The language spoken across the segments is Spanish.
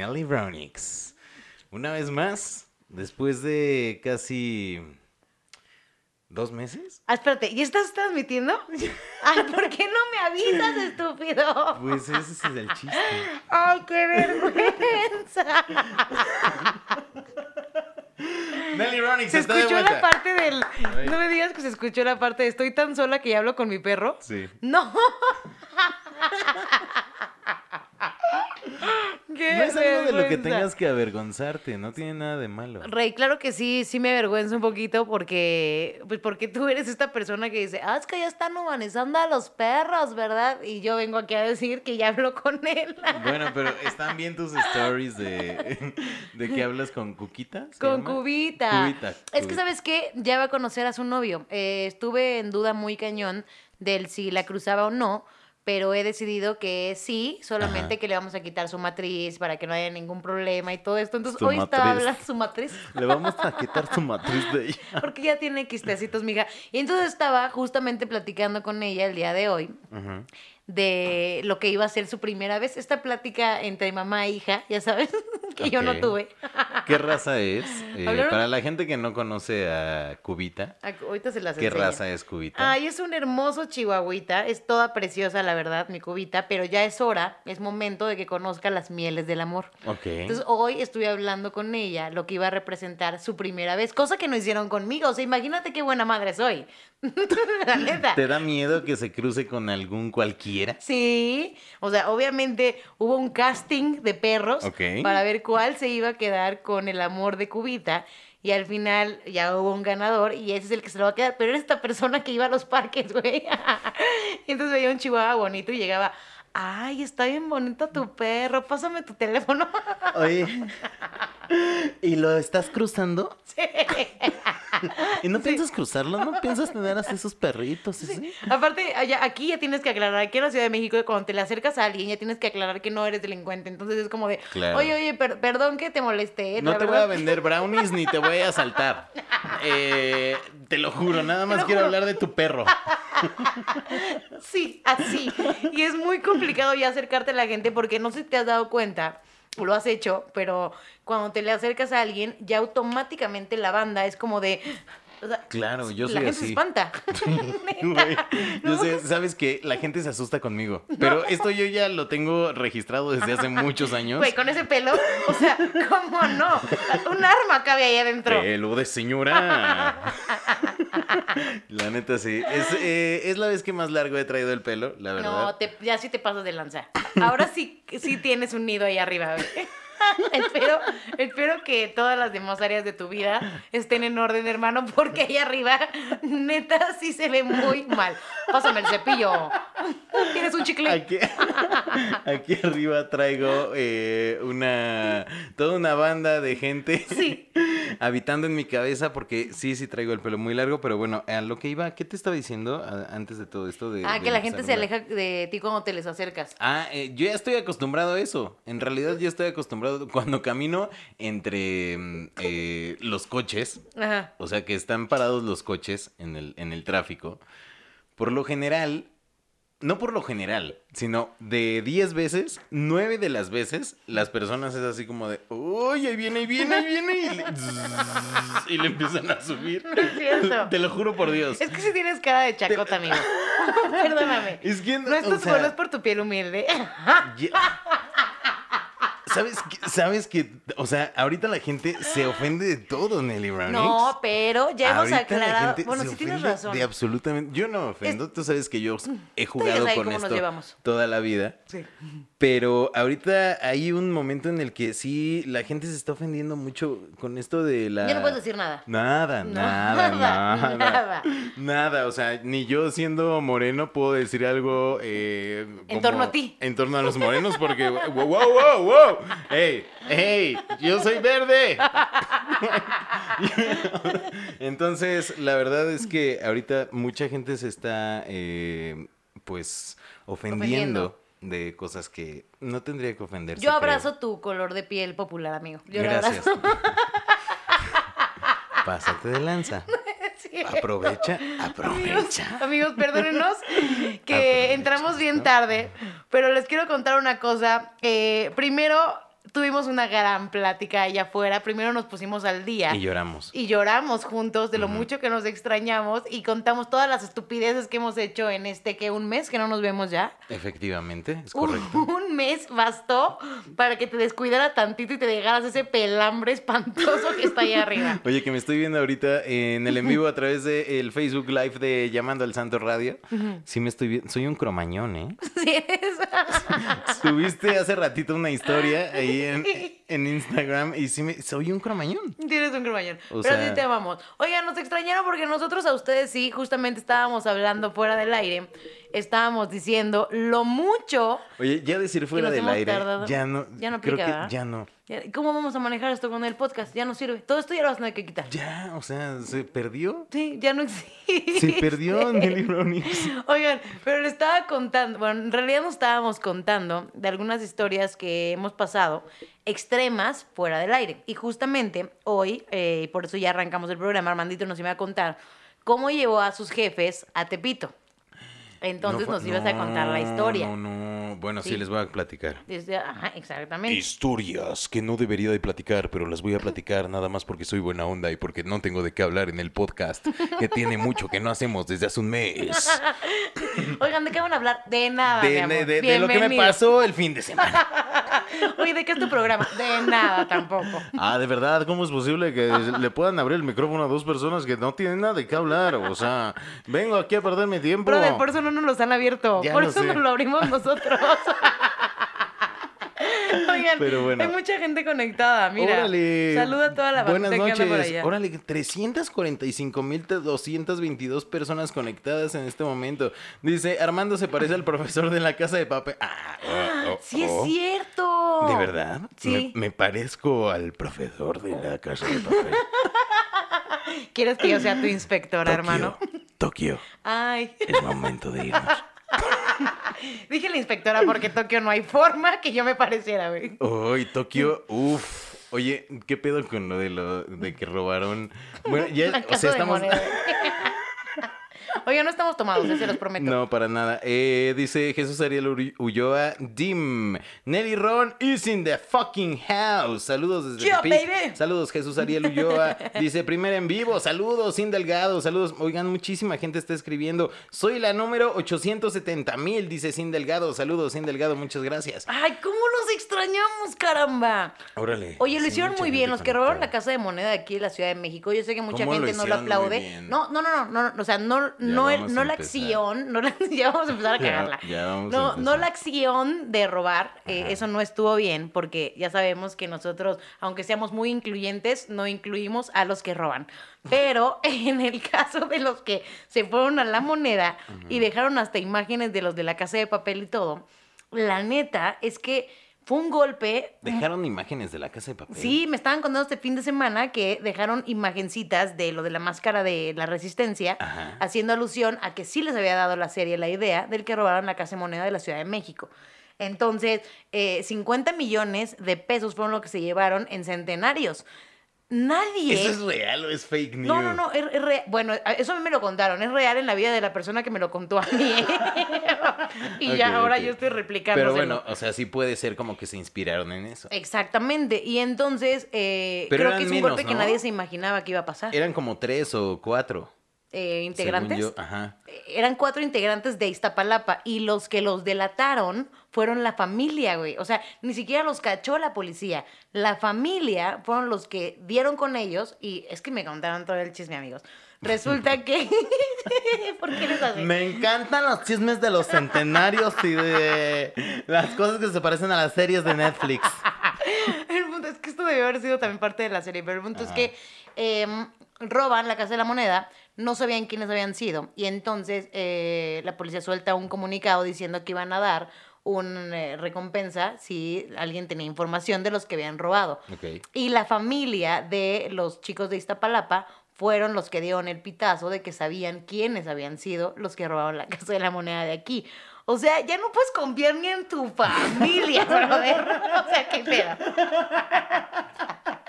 Nelly Brownix. Una vez más, después de casi dos meses. Ah, espérate, ¿y estás transmitiendo? Ay, ¿por qué no me avisas, estúpido? Pues ese es el chiste. Ay, qué vergüenza. Nelly Brownix Se está escuchó la parte del. No me digas que se escuchó la parte de estoy tan sola que ya hablo con mi perro. Sí. No. Qué No es algo de lo que tengas que avergonzarte, no tiene nada de malo. Rey, claro que sí, sí me avergüenza un poquito porque, pues porque tú eres esta persona que dice, ah, es que ya están humanizando a los perros, ¿verdad? Y yo vengo aquí a decir que ya hablo con él. Bueno, pero están bien tus stories de, de que hablas con Cuquita. ¿se Con? Cubita. Cubita. Es que. ¿sabes qué? Ya va a conocer a su novio. Eh, estuve en duda muy cañón del si la cruzaba o no, pero he decidido que sí, solamente Ajá. que le vamos a quitar su matriz para que no haya ningún problema y todo esto. Entonces, Su hoy estaba matriz. hablando su matriz. Le vamos a quitar tu matriz de ella. Porque ya tiene quistecitos, mija. Y entonces estaba justamente platicando con ella el día de hoy. De lo que iba a ser su primera vez. Esta plática entre mamá e hija, ya sabes, que yo no tuve. ¿Qué raza es? Eh, para la gente que no conoce a Cubita, Ac- Ahorita se las ¿qué raza es Cubita? Ay, es un hermoso chihuahuita, es toda preciosa, la verdad, mi cubita, pero ya es hora, es momento de que conozca las mieles del amor. ok. Entonces, hoy estuve hablando con ella lo que iba a representar su primera vez, cosa que no hicieron conmigo. O sea, imagínate qué buena madre soy. la neta. ¿Te da miedo que se cruce con algún cualquiera? Sí, o sea, obviamente hubo un casting de perros para ver cuál se iba a quedar con el amor de Cubita. Y al final ya hubo un ganador y ese es el que se lo va a quedar. Pero era esta persona que iba a los parques, güey. Entonces veía un chihuahua bonito y llegaba, ay, está bien bonito tu perro, pásame tu teléfono. Oye, ¿y lo estás cruzando? Sí. ¿Y no piensas cruzarlo? ¿No piensas tener así esos perritos? así? Aparte, allá, aquí ya tienes que aclarar, aquí en la Ciudad de México, cuando te le acercas a alguien, ya tienes que aclarar que no eres delincuente. Entonces es como de, Claro. oye, oye, per- perdón que te molesté. No te voy verdad". a vender brownies ni te voy a asaltar. Eh, te lo juro, nada más quiero juro. hablar de tu perro. Sí, así. Y es muy complicado ya acercarte a la gente porque no sé si te has dado cuenta, lo has hecho, pero cuando te le acercas a alguien, ya automáticamente la banda es como de... o sea, Claro, yo la soy gente se así. espanta. Güey, yo sé, sabes que la gente se asusta conmigo, pero esto yo ya lo tengo registrado desde hace muchos años. Güey, con ese pelo, o sea, ¿cómo no? Un arma cabe ahí adentro. Pelo de señora. La neta sí. Es, eh, es la vez que más largo he traído el pelo, la verdad. No, te- ya sí te pasas de lanza. Ahora sí, sí tienes un nido ahí arriba. güey. espero, espero que todas las demás áreas de tu vida estén en orden, hermano, porque ahí arriba, neta, sí se ve muy mal. Pásame el cepillo. ¿Tienes un chicle? Aquí, aquí arriba traigo eh, una toda una banda de gente Sí. habitando en mi cabeza porque sí, sí traigo el pelo muy largo, pero bueno, a lo que iba, ¿qué te estaba diciendo antes de todo esto? De, Ah, de que la gente se aleja de ti cuando te les acercas. Ah, eh, yo ya estoy acostumbrado a eso. En realidad yo estoy acostumbrado cuando camino entre mm, eh, los coches, Ajá. o sea que están parados los coches en el, en el tráfico. Por lo general, no por lo general, sino de 10 veces, 9 de las veces, las personas es así como de, uy, ahí viene, ahí viene, ahí viene, y le, y le empiezan a subir. es cierto. Te lo juro por Dios. Es que si tienes cara de chacota, amigo. Perdóname. Es que, No es, o sea, no por tu piel humilde. Ya- ¿Sabes que, ¿Sabes que, o sea, ahorita la gente se ofende de todo, Nelly Brownix? No, pero ya hemos Ahorita la aclarado. gente Bueno, se sí tienes razón. De absolutamente. Yo no me ofendo. Tú sabes que yo he jugado con esto toda la vida. Sí. Pero ahorita hay un momento en el que sí la gente se está ofendiendo mucho con esto de la. Ya no puedes decir nada. Nada, No, nada, nada, nada, nada. nada. o sea, ni yo siendo moreno puedo decir algo. eh, En como- torno a ti. En torno a los morenos, porque. wow, wow, wow, wow. ¡Ey! ¡Ey! ¡Yo soy verde! Entonces, la verdad es que ahorita mucha gente se está, eh, pues, ofendiendo, de cosas que no tendría que ofenderse. Yo creo. abrazo tu color de piel popular, amigo. Yo lo Gracias. abrazo. Pásate de lanza. Aprovecha, Amigos, aprovecha. amigos, perdónenos que Aprovecha, entramos bien ¿no? tarde, pero les quiero contar una cosa. Eh, primero, tuvimos una gran plática allá afuera. Primero nos pusimos al día. Y lloramos. Y lloramos juntos de lo mucho que nos extrañamos y contamos todas las estupideces que hemos hecho en este que un mes que no nos vemos ya. Efectivamente, es correcto. un mes bastó para que te descuidara tantito y te dejaras ese pelambre espantoso que está ahí arriba. Oye, que me estoy viendo ahorita en el en vivo a través del Facebook Live de Llamando al Santo Radio. Sí me estoy viendo. Soy un cromañón, ¿eh? Sí, eres- Subiste hace ratito una historia ahí en, en Instagram y sí me... Soy un cromañón. Tienes un cromañón. O Pero sea- sí te amamos. Oigan, nos extrañaron porque nosotros a ustedes sí, justamente estábamos hablando fuera del aire. Estábamos diciendo lo mucho. Oye, ya decir fuera del aire, tardado. ya no... Ya no creo que ¿verdad? ya no. ¿Cómo vamos a manejar esto con el podcast? Ya no sirve. Todo esto ya lo vas a tener que quitar. Ya, o sea, se perdió. Sí, ya no existe. Se perdió Nelly Brownies. Oigan, pero le estaba contando, bueno, en realidad nos estábamos contando de algunas historias que hemos pasado extremas fuera del aire. Y justamente hoy, eh, y por eso ya arrancamos el programa, Armandito nos iba a contar cómo llevó a sus jefes a Tepito. Entonces No nos ibas a contar la historia. No, no, bueno, sí, Sí. les voy a platicar. Desde- ajá, exactamente. Historias que no debería de platicar, pero las voy a platicar nada más porque soy buena onda y porque no tengo de qué hablar en el podcast, que tiene mucho que no hacemos desde hace un mes. Oigan, ¿de qué van a hablar? De nada, mi De, amor. de- de- de lo que me pasó el fin de semana. Oye, ¿de qué es tu programa? De nada tampoco. Ah, de verdad, ¿cómo es posible que le puedan abrir el micrófono a dos personas que no tienen nada de qué hablar? O sea, vengo aquí a perder mi tiempo. Brother, por eso no nos los han abierto. Ya por eso sé. nos lo abrimos nosotros. Oigan, Pero bueno. hay mucha gente conectada. Mira, Órale. saluda a toda la Buenas bandita que anda por noches. allá. Órale, 345.222 personas conectadas en este momento. Dice, Armando se parece al profesor de la casa de papel. Ah, oh, oh, Sí es oh. cierto. ¿De verdad? Sí. Me, me parezco al profesor de la casa de papel. ¿Quieres que yo sea tu inspectora, Tokio, hermano? Tokio, Ay, es momento de irnos. dije la inspectora porque Tokio no hay forma que yo me pareciera, güey. Uy, Tokio, uff. Oye, ¿qué pedo con lo de lo de que robaron? Bueno, ya, o sea, estamos. Oigan, no estamos tomados, eh, se los prometo. No, para nada. Eh, dice Jesús Ariel Ulloa, Dim. Nelly Ron is in the fucking house. Saludos desde Tepic. baby. Saludos, Jesús Ariel Ulloa. Dice, primer en vivo. Saludos, Sin Delgado. Saludos. Oigan, muchísima gente está escribiendo. Soy la número 870 mil, dice Sin Delgado. Saludos, Sin Delgado. Muchas gracias. Ay, ¿cómo nos extrañamos, caramba? Órale. Oye, lo Sí, hicieron muy bien. Los que robaron la casa de moneda de aquí en la Ciudad de México. Yo sé que mucha ¿Cómo lo gente no lo aplaude. No, no, no, no, no, o sea, no, no, el- no a la acción, no la, ya vamos a empezar a cagarla. ya vamos a no, no la acción de robar, eh, eso no estuvo bien, porque ya sabemos que nosotros, aunque seamos muy incluyentes, no incluimos a los que roban. Pero en el caso de los que se fueron a la moneda y dejaron hasta imágenes de los de la casa de papel y todo, la neta es que fue un golpe Dejaron imágenes de la casa de papel. Sí, me estaban contando este fin de semana que dejaron imagencitas de lo de la máscara de la resistencia, Ajá. haciendo alusión a que sí les había dado la serie la idea del que robaron la casa de moneda de la Ciudad de México. Entonces, eh, 50 millones de pesos fueron lo que se llevaron en centenarios. Nadie. ¿Eso es real o es fake news? No, no, no, es, es real. Bueno, eso a mí me lo contaron, es real en la vida de la persona que me lo contó a mí. y ya ahora yo estoy replicando. Pero bueno, o sea, sí puede ser como que se inspiraron en eso. Exactamente. Y entonces eh, creo que es un menos, golpe que nadie se imaginaba que iba a pasar. Eran como tres o cuatro. Eh, integrantes. según yo. Ajá. Eh, Eran cuatro integrantes de Iztapalapa y los que los delataron fueron la familia, güey. O sea, ni siquiera los cachó la policía. La familia fueron los que dieron con ellos y es que me contaron todo el chisme, amigos. Resulta que... ¿Por qué eres así? Me encantan los chismes de los centenarios y de las cosas que se parecen a las series de Netflix. El punto es que esto debió haber sido también parte de la serie, pero el punto es que em, roban la casa de la moneda, no sabían quiénes habían sido, y entonces eh, la policía suelta un comunicado diciendo que iban a dar una recompensa si alguien tenía información de los que habían robado. Y la familia de los chicos de Iztapalapa fueron los que dieron el pitazo de que sabían quiénes habían sido los que robaron la casa de la moneda de aquí. O sea, ya no puedes confiar ni en tu familia, brother. O sea, qué pedo.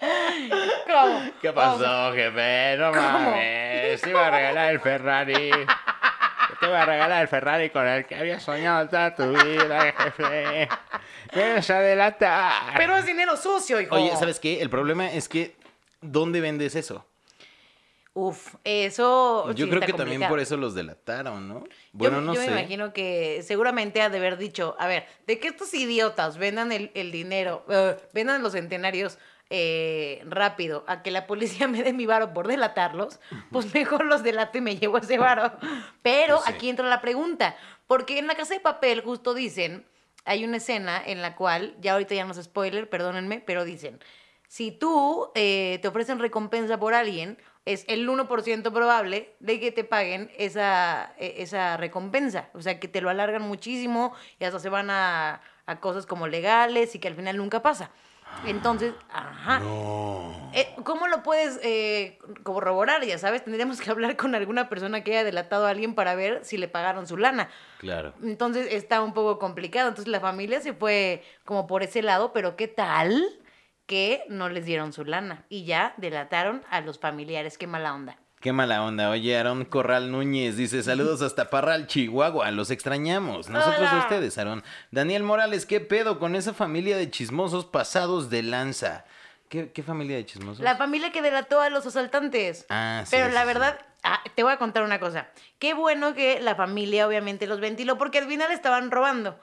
¿Cómo? ¿Qué pasó, jefe? No ¿Cómo? mames. Te iba a regalar el Ferrari. Te iba a regalar el Ferrari con el que había soñado toda tu vida, jefe. Me vas a delatar. Pero es dinero sucio, hijo. Oye, ¿sabes qué? El problema es que, ¿dónde vendes eso? Uf, eso. Yo sí creo que también por eso los delataron, ¿no? Bueno, yo, no yo sé. me imagino que seguramente ha de haber dicho, a ver, de que estos idiotas vendan el, el dinero, eh, vendan los centenarios eh, rápido a que la policía me dé mi varo por delatarlos, pues mejor los delato y me llevo ese varo. Pero Pues sí. aquí entra la pregunta, porque en la casa de papel justo dicen, hay una escena en la cual, ya ahorita ya no es spoiler, perdónenme, pero dicen, si tú eh, te ofrecen recompensa por alguien, es el 1% probable de que te paguen esa, e- esa recompensa. O sea, que te lo alargan muchísimo y hasta se van a, a cosas como legales y que al final nunca pasa. Entonces, ajá. Eh, ¿Cómo lo puedes eh, corroborar? Ya sabes, tendríamos que hablar con alguna persona que haya delatado a alguien para ver si le pagaron su lana. Claro. Entonces está un poco complicado. Entonces la familia se fue como por ese lado, pero ¿qué tal que no les dieron su lana? Y ya delataron a los familiares. Qué mala onda. Qué mala onda. Oye, Aarón Corral Núñez dice, saludos hasta Parral, Chihuahua. Los extrañamos. Nosotros a ustedes, Aarón. Daniel Morales, ¿qué pedo con esa familia de chismosos pasados de lanza? ¿Qué, qué familia de chismosos? La familia que delató a los asaltantes. Ah, sí, Pero sí, la sí. verdad, ah, te voy a contar una cosa. Qué bueno que la familia obviamente los ventiló porque al final estaban robando.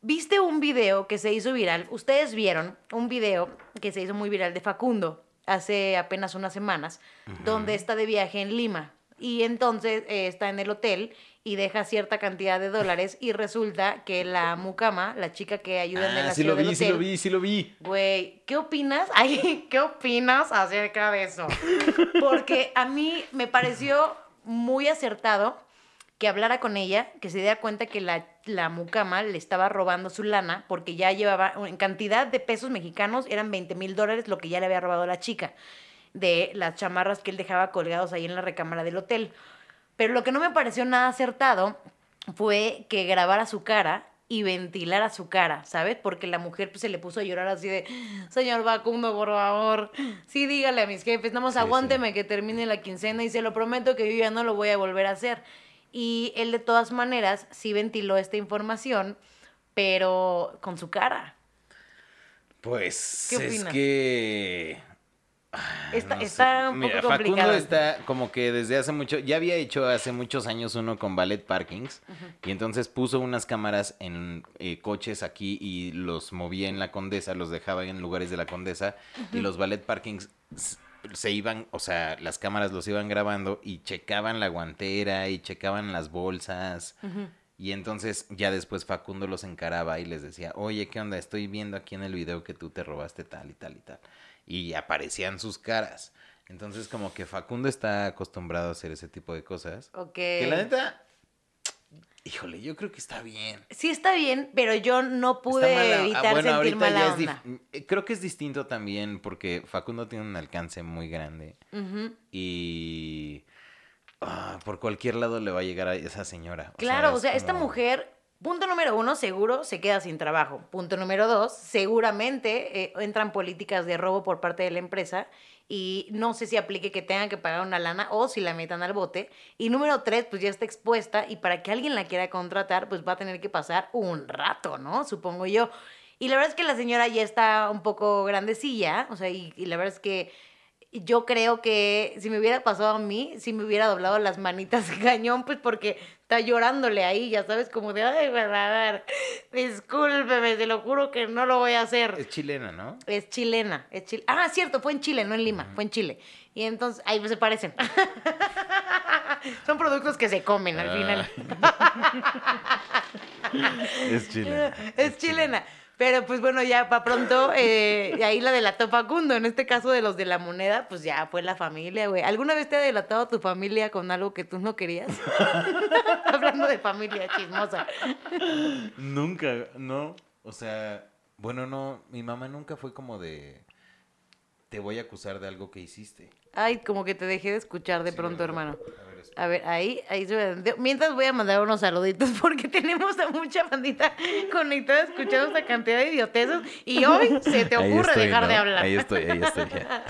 ¿Viste un video que se hizo viral? Ustedes vieron un video que se hizo muy viral de Facundo hace apenas unas semanas, donde está de viaje en Lima. Y entonces eh, está en el hotel y deja cierta cantidad de dólares y resulta que la mucama, la chica que ayuda en el Ah, sí lo del vi, sí lo vi, sí lo vi. Güey, ¿qué opinas? Ay, ¿qué opinas acerca de eso? Porque a mí me pareció muy acertado que hablara con ella, que se diera cuenta que la, la mucama le estaba robando su lana, porque ya llevaba, en cantidad de pesos mexicanos, eran 20 mil dólares lo que ya le había robado la chica, de las chamarras que él dejaba colgados ahí en la recámara del hotel. Pero lo que no me pareció nada acertado fue que grabara su cara y ventilara su cara, ¿sabes? Porque la mujer pues, se le puso a llorar así de, señor Facundo, por favor, sí dígale a mis jefes, nada más Sí, sí. aguánteme que termine la quincena y se lo prometo que yo ya no lo voy a volver a hacer. Y él de todas maneras sí ventiló esta información, pero con su cara. Pues ¿Qué es que... Está, No sé. está un poco Mira, complicado. Facundo está como que desde hace mucho, ya había hecho hace muchos años uno con Ballet Parkings y entonces puso unas cámaras en eh, coches aquí y los movía en la Condesa, los dejaba en lugares de la Condesa y los Ballet Parkings se iban, o sea, las cámaras los iban grabando y checaban la guantera y checaban las bolsas. Y entonces ya después Facundo los encaraba y les decía, oye, ¿qué onda? Estoy viendo aquí en el video que tú te robaste tal y tal y tal. Y aparecían sus caras. Entonces como que Facundo está acostumbrado a hacer ese tipo de cosas. Ok. Que la neta, híjole, yo creo que está bien. Sí está bien, pero yo no pude mala- ah, evitar bueno, sentir ahorita mala ya es onda. dif- eh, Creo que es distinto también porque Facundo tiene un alcance muy grande. Y ah, por cualquier lado le va a llegar a esa señora. Claro, o sea, esta mujer, punto número uno, seguro se queda sin trabajo. Punto número dos, seguramente eh, entran políticas de robo por parte de la empresa y no sé si aplique que tengan que pagar una lana o si la metan al bote. Y número tres, pues ya está expuesta y para que alguien la quiera contratar, pues va a tener que pasar un rato, ¿no? Supongo yo. Y la verdad es que la señora ya está un poco grandecilla, o sea, y, y la verdad es que yo creo que si me hubiera pasado a mí, si me hubiera doblado las manitas cañón, pues porque está llorándole ahí, ya sabes, como de, ay, verdad, discúlpeme, te lo juro que no lo voy a hacer. Es chilena, ¿no? Es chilena, es chile. Ah, cierto, fue en Chile, no en Lima, fue en Chile. Y entonces, ahí se parecen. Son productos que se comen al final. Es chilena. es chilena. Pero pues bueno, ya para pronto, eh, y ahí la delató Facundo. En este caso de los de la moneda, pues ya fue la familia, güey. ¿Alguna vez te ha delatado tu familia con algo que tú no querías? Hablando de familia chismosa. Nunca, no. O sea, bueno, no, mi mamá nunca fue como de te voy a acusar de algo que hiciste. Ay, como que te dejé de escuchar de Sí, pronto, hermano. A ver, A ver, ahí, ahí. Mientras voy a mandar unos saluditos porque tenemos a mucha bandita conectada escuchando esta cantidad de idioteces y hoy se te ocurre estoy, dejar de ¿no? hablar. Ahí estoy, ahí estoy ya.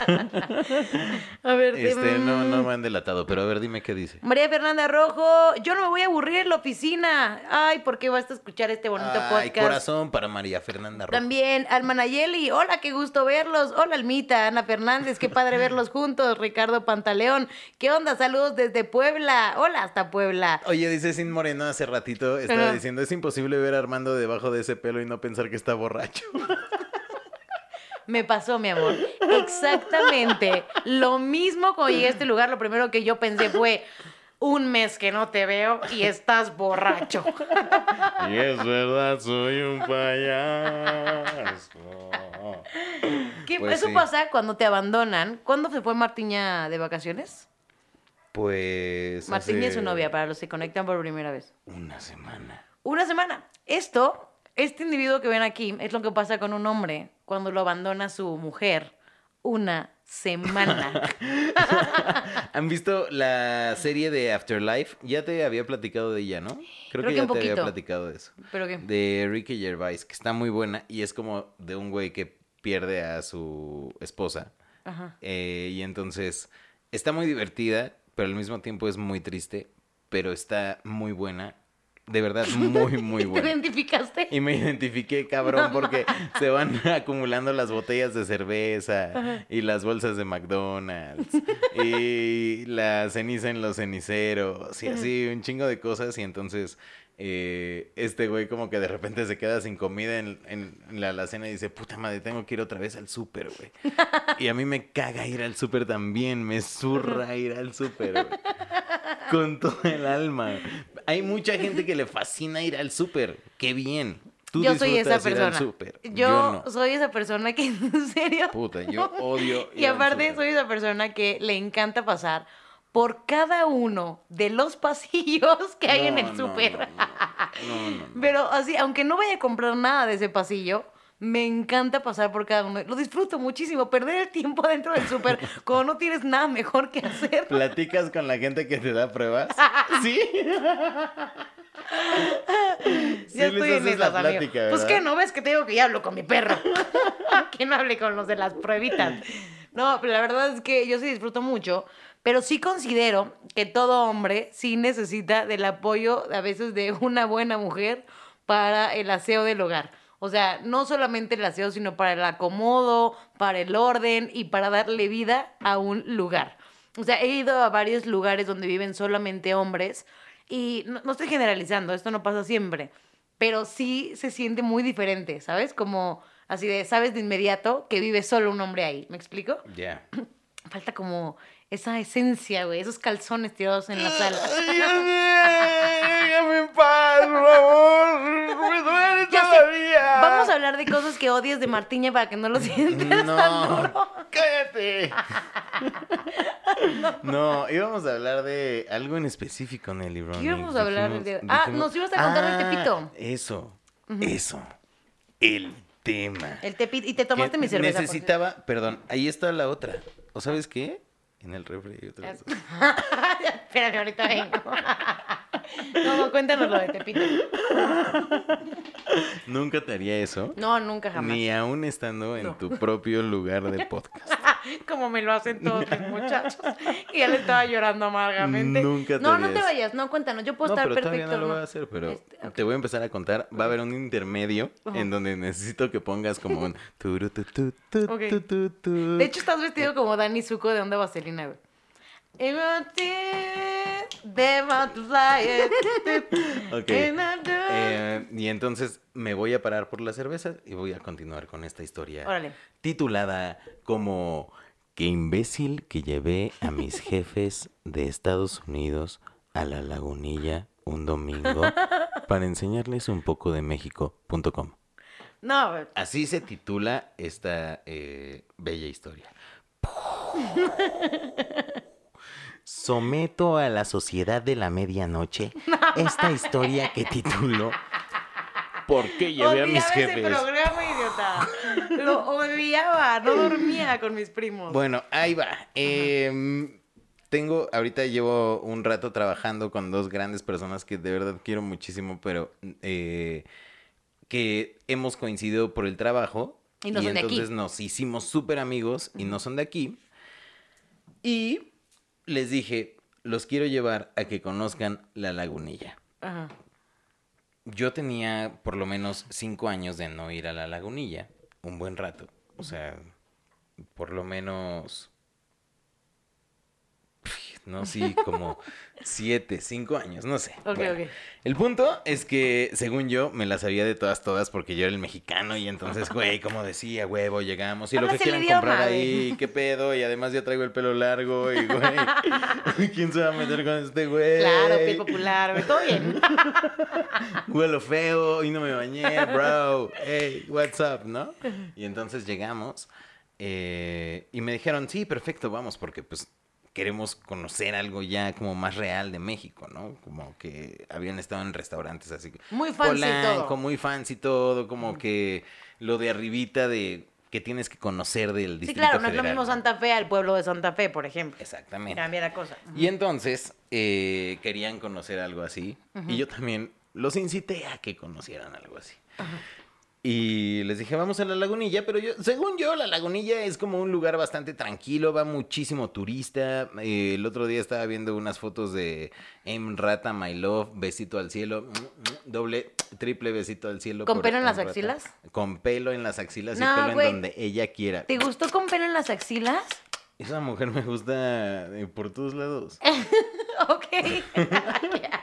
A ver, Este, no, mm, no me han delatado, pero a ver, dime qué dice. María Fernanda Rojo, yo no me voy a aburrir en la oficina. Ay, ¿por qué vas a escuchar este bonito Ay, podcast? corazón para María Fernanda Rojo. También Alma Nayeli, hola, qué gusto verlos. Hola, Almita, Ana Fernández, qué padre verlos juntos. Ricardo Pantaleón, ¿qué onda? Saludos desde Puebla. Hola, hasta Puebla. Oye, dice Sin Moreno hace ratito, estaba Ajá. diciendo, es imposible ver a Armando debajo de ese pelo y no pensar que está borracho. Me pasó, mi amor. Exactamente. Lo mismo cuando llegué a este lugar, lo primero que yo pensé fue, un mes que no te veo y estás borracho. y es verdad, soy un payaso. ¿Qué- Pues Eso sí. pasa cuando te abandonan. ¿Cuándo se fue Martiña de vacaciones? Pues. Es hace su novia, para los que conectan por primera vez. Una semana. Una semana. Esto, este individuo que ven aquí, es lo que pasa con un hombre cuando lo abandona su mujer. Una semana. ¿Han visto la serie de Afterlife? Ya te había platicado de ella, ¿no? Creo, Creo que que ya un te había platicado de eso. ¿Pero qué? De Ricky Gervais, que está muy buena y es como de un güey que pierde a su esposa. Ajá. Eh, y entonces está muy divertida, pero al mismo tiempo es muy triste, pero está muy buena. De verdad, muy, muy ¿Te buena. identificaste? Y me identifiqué, cabrón, porque se van acumulando las botellas de cerveza y las bolsas de McDonald's y la ceniza en los ceniceros y así un chingo de cosas. Y entonces eh, este güey como que de repente se queda sin comida en, en la alacena y dice, puta madre, tengo que ir otra vez al súper, güey. Y a mí me caga ir al súper también, me zurra ir al súper, güey. Con todo el alma. Hay mucha gente que le fascina ir al súper. Qué bien. Tú yo soy esa persona. Yo, Yo no. soy esa persona que, en serio. Puta, yo odio Y ir al aparte soy esa persona que le encanta pasar por cada uno de los pasillos que hay en No, el no, súper. No, no. Pero así, aunque no vaya a comprar nada de ese pasillo, me encanta pasar por cada uno. Lo disfruto muchísimo. Perder el tiempo dentro del súper cuando no tienes nada mejor que hacer. ¿Platicas con la gente que te da pruebas? ¿Sí? Sí ya estoy en haces la esas, amigo. plática, Pues que no ves que te digo que ya hablo con mi perro. que no hable con los de las pruebitas. No, pero la verdad es que yo sí disfruto mucho, pero sí considero que todo hombre sí necesita del apoyo a veces de una buena mujer para el aseo del hogar. O sea, no solamente el aseo, sino para el acomodo, para el orden y para darle vida a un lugar. O sea, he ido a varios lugares donde viven solamente hombres y no, no estoy generalizando, esto no pasa siempre, pero sí se siente muy diferente, ¿sabes? Como así de, sabes de inmediato que vive solo un hombre ahí, ¿me explico? Ya. Falta como esa esencia, güey, esos calzones tirados en la sala. Déjame en paz, por favor. Me duele todavía. Vamos a hablar de cosas que odias de Martiña para que no lo sientas tan duro. cállate. No, íbamos a hablar de algo en específico, Nelly Ronnie. íbamos a hablar Dijimos- de- ah, nos ibas a contar del Ah, Tepito. Eso, eso. El tema. El tepi y te tomaste mi cerveza. Necesitaba, perdón, ahí está la otra. ¿O sabes qué? En el refri. Espérame, ahorita vengo. No, no, cuéntanos lo de Tepito. Nunca te haría eso. No, nunca jamás. Ni aún estando en No. tu propio lugar de podcast. Como me lo hacen todos los muchachos. Y él estaba llorando amargamente. Nunca te No, no harías. te vayas, no, cuéntanos. Yo puedo No, estar pero todavía perfecto. no lo ¿no? voy a hacer, pero Este, ok. te voy a empezar a contar. Va a haber un intermedio en donde necesito que pongas como un... turu, tu, tu, tu, Ok. tu, tu, tu. De hecho, estás vestido como Dani Zuko de Onda Vaselina, güey. I'm a teen, they want to fly it. Ok. And I do- Eh, y entonces me voy a parar por la cerveza y voy a continuar con esta historia Órale. titulada como Qué imbécil que llevé a mis jefes de Estados Unidos a la lagunilla un domingo para enseñarles un poco de México.com. No, güey. Así se titula esta eh, bella historia. Someto a la sociedad de la medianoche esta historia que titulo ¿Por qué llevé a mis Odiaba ese jefes? programa, idiota. Lo odiaba. No dormía con mis primos. Bueno, ahí va. Em, tengo, ahorita llevo un rato trabajando con dos grandes personas que de verdad quiero muchísimo, pero eh, que hemos coincidido por el trabajo. Y no son de aquí. entonces nos hicimos súper amigos y no son de aquí. Y les dije, los quiero llevar a que conozcan la lagunilla. Ajá. Yo tenía por lo menos cinco años de no ir a la lagunilla, un buen rato. O sea, por lo menos, no, sí, como siete, cinco años, no sé. Ok, Bueno, ok. El punto es que, según yo, me la sabía de todas, todas, porque yo era el mexicano y entonces, güey, como decía, huevo, llegamos y lo que quieran idioma, comprar ahí, qué pedo, y además ya traigo el pelo largo y, güey, ¿quién se va a meter con este güey? Claro, piel popular, güey, todo bien. Huelo feo y no me bañé, bro. Hey, what's up, ¿no? Y entonces llegamos eh, y me dijeron, sí, perfecto, vamos, porque pues queremos conocer algo ya como más real de México, ¿no? Como que habían estado en restaurantes así. Muy fancy Polanco, todo. muy fancy todo, como que lo de arribita de que tienes que conocer del Sí, Distrito claro, no es lo mismo. Santa Fe al pueblo de Santa Fe, por ejemplo. Exactamente. Cambia la cosa. Y entonces eh, querían conocer algo así. Y yo también los incité a que conocieran algo así. Y les dije, vamos a la lagunilla, pero yo, según yo, la lagunilla es como un lugar bastante tranquilo, va muchísimo turista. Eh, el otro día estaba viendo unas fotos de M. Rata, My Love, besito al cielo, doble, triple besito al cielo. ¿Con pelo en las axilas? Con pelo en las axilas y No, pelo güey. en donde ella quiera. ¿Te gustó con pelo en las axilas? Esa mujer me gusta eh, por todos lados. ok.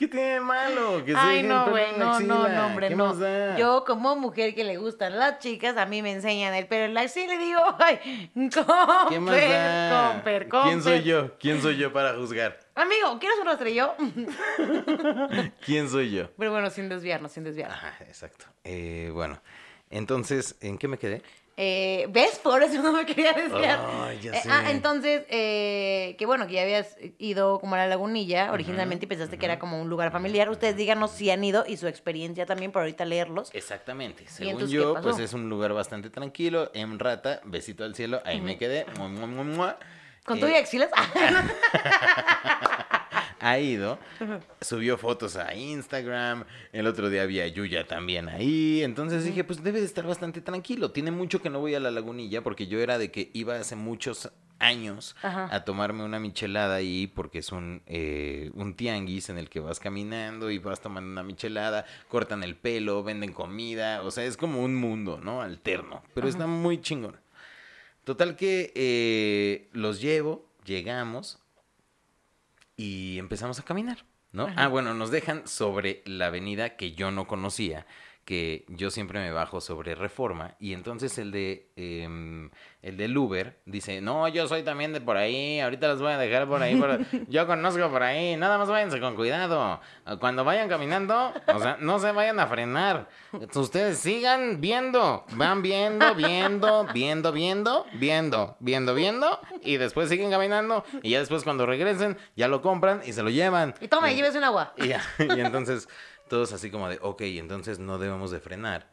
Qué asco. ¿Qué tiene de malo? Que Ay, no, güey, no, no, no, hombre, ¿Qué no. Yo, como mujer que le gustan las chicas, a mí me enseñan el pelo en la axila y le digo, ay, comper, ¿Qué más da? comper, ¿Quién soy comper. yo? ¿Quién soy yo para juzgar? Amigo, ¿quieres un rastrillo? ¿Quién soy yo? Pero bueno, sin desviarnos, sin desviarnos. Ajá, exacto. Eh, bueno, entonces, ¿en qué me quedé? Eh, ¿Ves? Por eso no me quería desviar. Ay, ya Eh, sé. ah, entonces, eh, que bueno, que ya habías ido como a la lagunilla originalmente y pensaste que era como un lugar familiar. Ustedes díganos si han ido y su experiencia también para ahorita leerlos. Exactamente. Según entonces yo, pues es un lugar bastante tranquilo. En rata, besito al cielo, ahí me quedé. Mua, mua, mua. ¿Con Eh, tu y axilas? ha ido, subió fotos a Instagram, el otro día había Yuya también ahí, entonces dije, pues debe de estar bastante tranquilo, tiene mucho que no voy a la lagunilla porque yo era de que iba hace muchos años Ajá. a tomarme una michelada ahí porque es un, eh, un tianguis en el que vas caminando y vas tomando una michelada, cortan el pelo, venden comida, o sea, es como un mundo, ¿no? Alterno, pero está muy chingón. Total que eh, los llevo, llegamos y empezamos a caminar, ¿no? Ajá. Ah, bueno, nos dejan sobre la avenida que yo no conocía, que yo siempre me bajo sobre Reforma, y entonces el de em, el del Uber dice, no, yo soy también de por ahí, ahorita los voy a dejar por ahí, por- yo conozco por ahí, nada más váyanse con cuidado, cuando vayan caminando, o sea, no se vayan a frenar, ustedes sigan viendo, van viendo, viendo, viendo, viendo, viendo, viendo, viendo, y después siguen caminando, y ya después cuando regresen, ya lo compran y se lo llevan. y toma, Y- llévese un agua. y, ya, y entonces todos así como de, ok, entonces no debemos de frenar.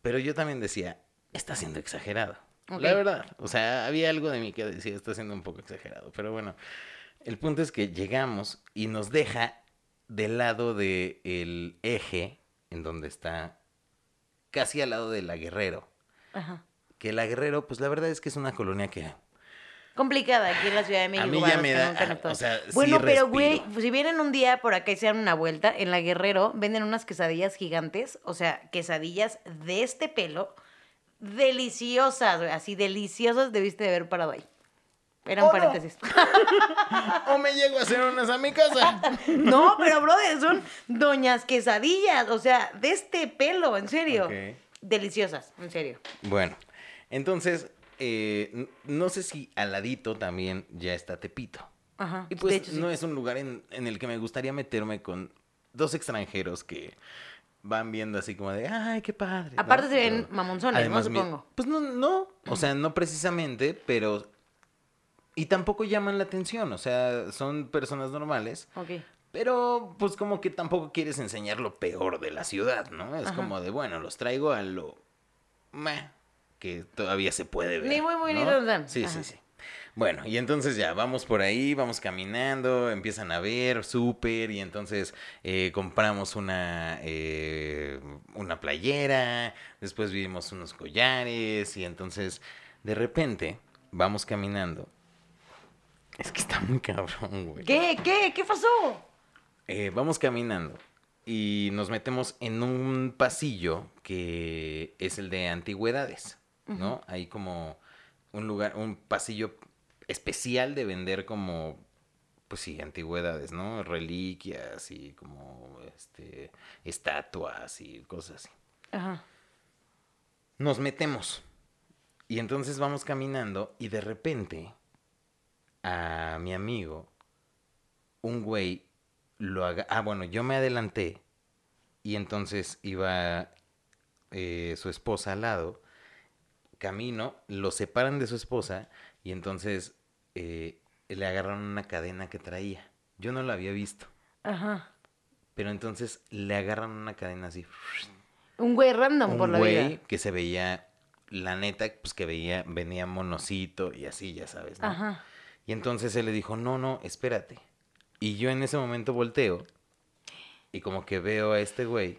Pero yo también decía, está siendo exagerado. La verdad, o sea, había algo de mí que decía, está siendo un poco exagerado. Pero bueno, el punto es que llegamos y nos deja del lado del eje, en donde está casi al lado de la Guerrero. Ajá. Que la Guerrero, pues la verdad es que es una colonia que Complicada aquí en la Ciudad de México. mí ya los me da- o sea, sí bueno, pero güey, si vienen un día por acá y se dan una vuelta, en la Guerrero venden unas quesadillas gigantes, o sea, quesadillas de este pelo, deliciosas, güey, así deliciosas debiste de haber parado ahí. Era un ¡Oh, no! paréntesis. o me llego a hacer unas a mi casa. No, pero brother, son doñas quesadillas, o sea, de este pelo, en serio. Deliciosas, en serio. Bueno, entonces, eh, no sé si al ladito también ya está Tepito. Ajá. Y pues sí. no es un lugar en, en el que me gustaría meterme con dos extranjeros que van viendo así como de, ay, qué padre. ¿no? Aparte se ven mamonzones, ¿no? Supongo. Pues no, no, o sea, no precisamente, pero... Y tampoco llaman la atención, o sea, son personas normales, Ok. pero pues como que tampoco quieres enseñar lo peor de la ciudad, ¿no? Es Ajá. como de, bueno, los traigo a lo... meh, que todavía se puede ver. Ni muy, muy, ni ¿no? tan. Sí, Ajá. sí, sí. Bueno, y entonces ya, vamos por ahí, vamos caminando, empiezan a ver, súper, y entonces eh, compramos una, eh, una playera, después vimos unos collares, y entonces de repente vamos caminando. Es que está muy cabrón, güey. ¿Qué? ¿Qué? ¿Qué pasó? Eh, vamos caminando y nos metemos en un pasillo que es el de antigüedades, ¿no? Hay como un lugar, un pasillo especial de vender como, pues sí, antigüedades, ¿no? Reliquias y como, este, estatuas y cosas así. Ajá. Nos metemos y entonces vamos caminando y de repente a mi amigo, un güey lo haga. Ah, bueno, yo me adelanté y entonces iba eh, su esposa al lado. Camino, lo separan de su esposa y entonces eh, le agarran una cadena que traía. Yo no la había visto, Ajá. pero entonces le agarran una cadena así. Un güey random Un por la güey vida. que se veía, la neta, pues que veía, venía monocito y así, ya sabes, ¿no? Ajá. Y entonces él le dijo, no, no, espérate. Y yo en ese momento volteo y como que veo a este güey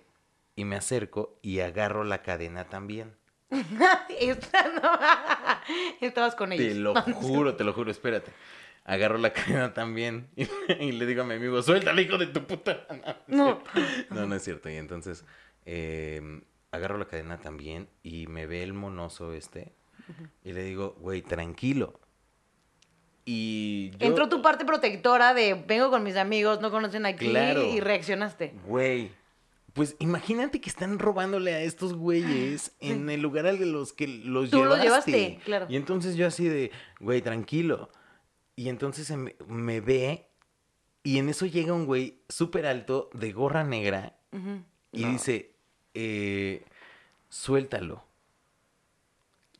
y me acerco y agarro la cadena también. Estabas con ellos. Te lo juro, te lo juro, espérate. Agarro la cadena también y, y le digo a mi amigo, suéltale, hijo de tu puta. No. No, no es cierto. Y entonces eh, agarro la cadena también y me ve el monoso este y le digo, güey, tranquilo. Y yo... Entró tu parte protectora de vengo con mis amigos, no conocen aquí Claro. y reaccionaste. Güey. Pues imagínate que están robándole a estos güeyes en el lugar al de los que los Tú llevaste. llevaste, claro. Y entonces yo así de, güey, tranquilo. Y entonces me, me ve y en eso llega un güey súper alto de gorra negra y No. dice, eh, suéltalo.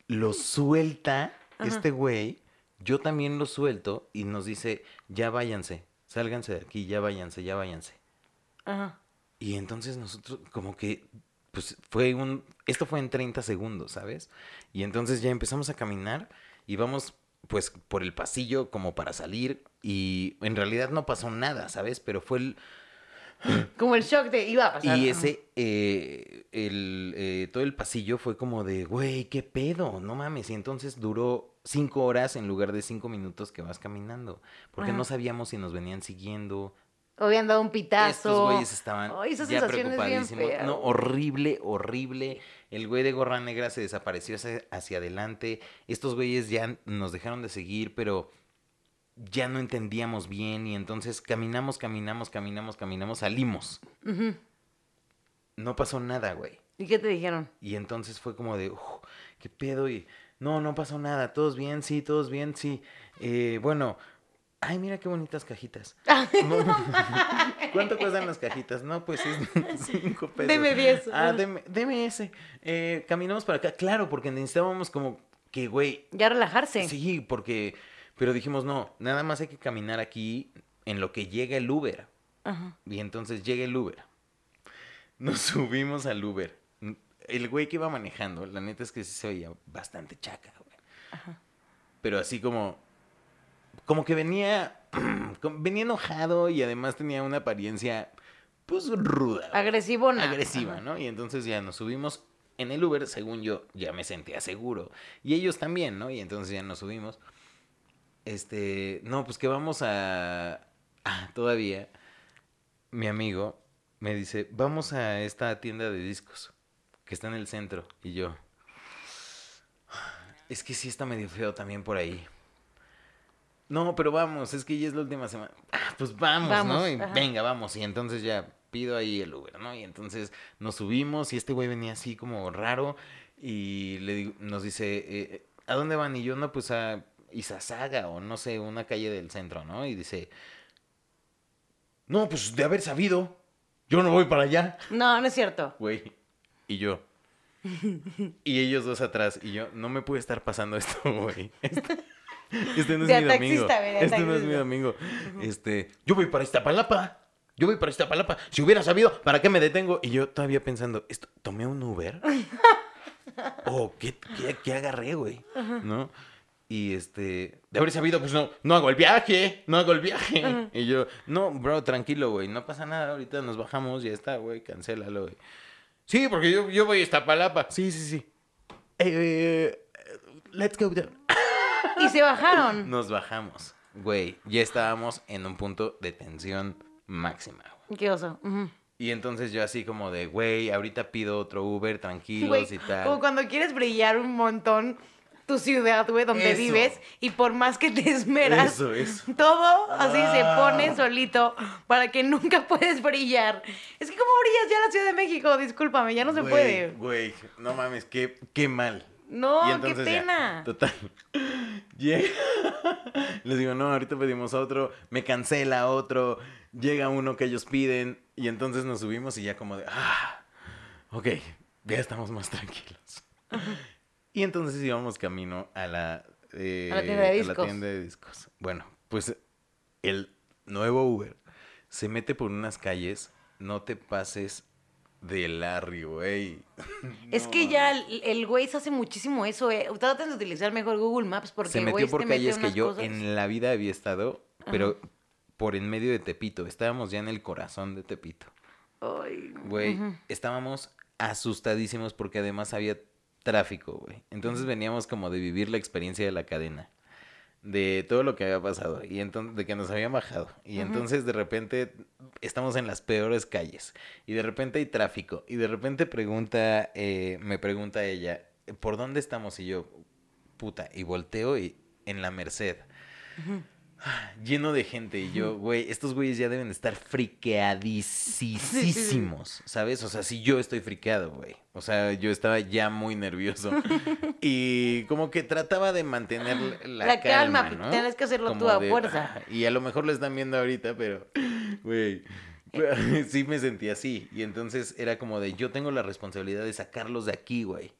Lo suelta Ajá. este güey, yo también lo suelto y nos dice, ya váyanse, sálganse de aquí, ya váyanse, ya váyanse. Ajá. Y entonces nosotros como que, pues fue un, esto fue en 30 segundos, ¿sabes? Y entonces ya empezamos a caminar y vamos pues por el pasillo como para salir y en realidad no pasó nada, ¿sabes? Pero fue el, Como el shock de iba a pasar. y ese, eh, el, eh, todo el pasillo fue como de, güey, ¿qué pedo? No mames. Y entonces duró cinco horas en lugar de cinco minutos que vas caminando. Porque Ajá. no sabíamos si nos venían siguiendo. Habían dado un pitazo. Estos güeyes estaban ya bien preocupadísimos. No, horrible, horrible. El güey de gorra negra se desapareció hacia, hacia adelante. Estos güeyes ya nos dejaron de seguir, pero ya no entendíamos bien. Y entonces caminamos, caminamos, caminamos, caminamos, salimos. No pasó nada, güey. ¿Y qué te dijeron? Y entonces fue como de, "Uf, ¿qué pedo? Y no, no pasó nada, todos bien, sí, todos bien, sí. Eh, bueno, ay, mira qué bonitas cajitas. No, ¿Cuánto cuestan las cajitas? No, pues es cinco pesos. Deme diez. Ah, deme, deme ese. Eh, caminamos para acá, claro, porque necesitábamos como que, güey, Ya relajarse. sí, porque, pero dijimos, no, nada más hay que caminar aquí en lo que llega el Uber. Ajá. Y entonces llega el Uber. Nos subimos al Uber. El güey que iba manejando, la neta es que sí se oía bastante chaca, güey. Pero así como. Como que venía. venía enojado y además tenía una apariencia. Pues ruda. Agresivona. Agresiva, Ajá. ¿no? Y entonces ya nos subimos en el Uber, según yo, ya me sentía seguro. Y ellos también, ¿no? Y entonces ya nos subimos. Este. No, pues que vamos a. Ah, todavía. Mi amigo me dice, vamos a esta tienda de discos que está en el centro. Y yo, es que sí está medio feo también por ahí. No, pero vamos, es que ya es la última semana. Ah, pues vamos, ¿no? Vamos, Y ajá. venga, vamos. Y entonces ya pido ahí el Uber, ¿no? Y entonces nos subimos y este güey venía así como raro y le digo- nos dice, eh, ¿a dónde van? Y yo, no, pues a Izazaga o no sé, una calle del centro, ¿no? Y dice, no, pues de haber sabido, yo no voy para allá, No, no es cierto. güey. Y yo. Y ellos dos atrás. Y yo, no me puede estar pasando esto, güey. Este, este no es De mi domingo. taxista, Este no es mi domingo. Este, yo voy para Iztapalapa. Yo voy para Iztapalapa. Si hubiera sabido, ¿para qué me detengo? Y yo todavía pensando, ¿esto, ¿tomé un Uber? ¿O qué, qué, qué agarré, güey? ¿No? Y este, de haber sabido, pues no, no hago el viaje, no hago el viaje. Y yo, no, bro, tranquilo, güey, no pasa nada, ahorita nos bajamos, ya está, güey, cancélalo, güey. Sí, porque yo, yo voy a Iztapalapa. Sí, sí, sí. Eh, let's go down. Y se bajaron. Nos bajamos, güey, ya estábamos en un punto de tensión máxima, güey. Qué oso. Y entonces yo así como de, güey, ahorita pido otro Uber, tranquilos Güey, y tal. como cuando quieres brillar un montón tu ciudad, güey, donde Eso. vives, y por más que te esmeras, Eso, eso. todo así se Ah. pone solito para que nunca puedes brillar. Es que, ¿cómo brillas ya en la Ciudad de México? Discúlpame, ya no se puede. Güey, no mames, qué, qué mal. No, qué ya, pena. total. Llega. Les digo, no, ahorita pedimos otro. Me cancela otro. Llega uno que ellos piden. Y entonces nos subimos y ya como de. Ah, ok, ya estamos más tranquilos. Y entonces íbamos camino a la, eh, A la tienda de a la tienda de discos. Bueno, pues el nuevo Uber se mete por unas calles. No te pases de Larry, güey. Es que ya el, güey se hace muchísimo eso, eh. Traten de utilizar mejor Google Maps porque se metió por calles que yo cosas. en la vida había estado, pero por en medio de Tepito. Estábamos ya en el corazón de Tepito. Ay, Güey, estábamos asustadísimos porque además había tráfico, güey. Entonces veníamos como de vivir la experiencia de la cadena. De todo lo que había pasado. Y entonces, de que nos habían bajado. Y entonces de repente estamos en las peores calles. Y de repente hay tráfico. Y de repente pregunta, eh, me pregunta ella, ¿por dónde estamos? Y yo, puta, y volteo y en la Merced. Lleno de gente y yo, güey, estos güeyes ya deben estar friqueadísimos, ¿sabes? O sea, si yo estoy friqueado, güey. O sea, yo estaba ya muy nervioso. Y como que trataba de mantener la, La calma, calma, ¿no? tienes que hacerlo tú Como a de, fuerza. "Ah", Y a lo mejor lo están viendo ahorita, pero, güey, sí me sentí así. Y entonces era como de, yo tengo la responsabilidad de sacarlos de aquí, güey.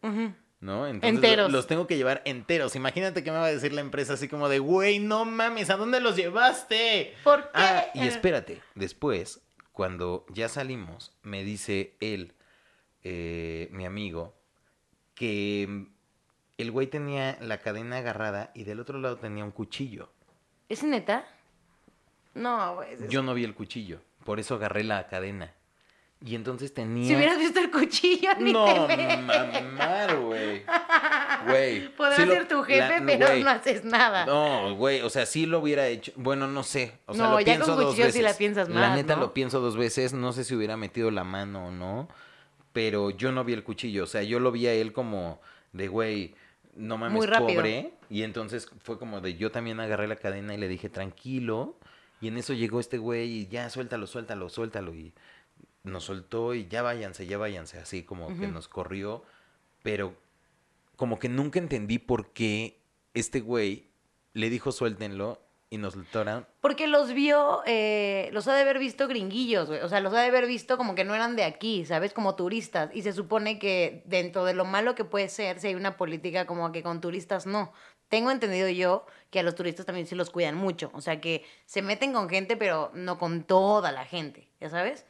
¿No? Entonces Enteros. lo- los tengo que llevar enteros. Imagínate que me va a decir la empresa así como de, güey, no mames, ¿a dónde los llevaste? ¿Por qué? Ah, y espérate, después, cuando ya salimos, me dice él, eh, mi amigo, que mm, el güey tenía la cadena agarrada y del otro lado tenía un cuchillo. ¿Es neta? No, güey. es- Yo no vi el cuchillo, por eso agarré la cadena. Y entonces tenía... Si hubieras visto el cuchillo, ni No, te mamar, güey. Güey. Podrás sí lo- ser tu jefe, la- pero no haces nada. No, güey, o sea, sí lo hubiera hecho. Bueno, no sé. O sea, No, lo ya pienso con cuchillo sí la piensas La más, neta ¿no? lo pienso dos veces. No sé si hubiera metido la mano o no. Pero yo no vi el cuchillo. O sea, yo lo vi a él como de, güey, no mames, Muy rápido. pobre. Y entonces fue como de, yo también agarré la cadena y le dije, tranquilo. Y en eso llegó este güey y ya, suéltalo, suéltalo, suéltalo. Y nos soltó y ya váyanse, ya váyanse. Así como que nos corrió. Pero como que nunca entendí por qué este güey le dijo suéltenlo y nos soltaron. Porque los vio, eh, los ha de haber visto gringuillos, güey. O sea, los ha de haber visto como que no eran de aquí, ¿sabes? Como turistas. Y se supone que dentro de lo malo que puede ser, si hay una política como que con turistas no. Tengo entendido yo que a los turistas también sí los cuidan mucho. O sea, que se meten con gente, pero no con toda la gente, ¿ya sabes?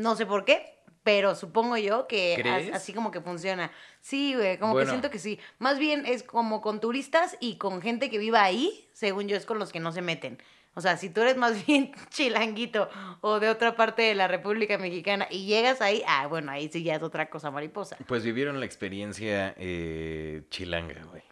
No sé por qué, pero supongo yo que así como que funciona. Sí, güey, como Bueno. que siento que sí. Más bien es como con turistas y con gente que viva ahí, según yo, es con los que no se meten. O sea, si tú eres más bien chilanguito o de otra parte de la República Mexicana y llegas ahí, ah, bueno, ahí sí ya es otra cosa mariposa. Pues vivieron la experiencia eh, chilanga, güey.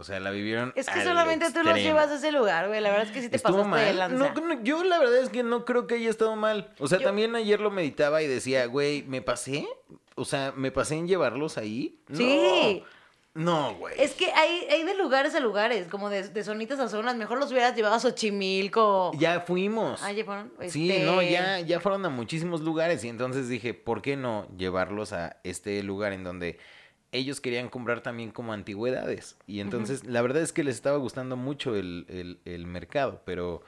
O sea, la vivieron. Es que al solamente tú los llevas a ese lugar, güey. La verdad es que sí te Estuvo pasaste de mal. lanza. No, no, yo la verdad es que no creo que haya estado mal. O sea, Yo- también ayer lo meditaba y decía, güey, ¿me pasé? O sea, ¿me pasé en llevarlos ahí? Sí. No, güey. Es que hay, hay de lugares a lugares, como de, de zonitas a zonas. Mejor los hubieras llevado a Xochimilco. Ya fuimos. Ah, ya fueron. Sí, Este, no, ya, ya fueron a muchísimos lugares y entonces dije, ¿por qué no llevarlos a este lugar en donde ellos querían comprar también como antigüedades? Y entonces la verdad es que les estaba gustando mucho el, el- el mercado, pero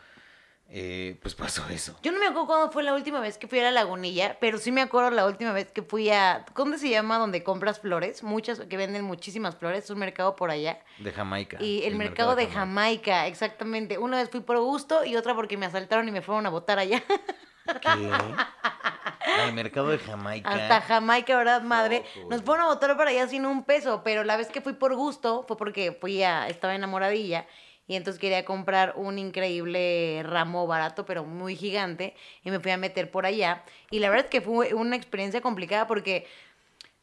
eh, pues pasó eso. Yo no me acuerdo cuándo fue la última vez que fui a la lagunilla, pero sí me acuerdo la última vez que fui a. ¿Dónde se llama? Donde compras flores. Muchas, que venden muchísimas flores. Es un mercado por allá. De Jamaica. Y el, mercado, de Jamaica, exactamente. Una vez fui por gusto y otra porque me asaltaron y me fueron a votar allá. ¿Qué? al mercado de Jamaica. Hasta Jamaica, ¿verdad, madre? Loco, Nos fueron a votar para allá sin un peso, pero la vez que fui por gusto fue porque fui a, estaba enamoradilla y entonces quería comprar un increíble ramo barato, pero muy gigante, y me fui a meter por allá. Y la verdad es que fue una experiencia complicada porque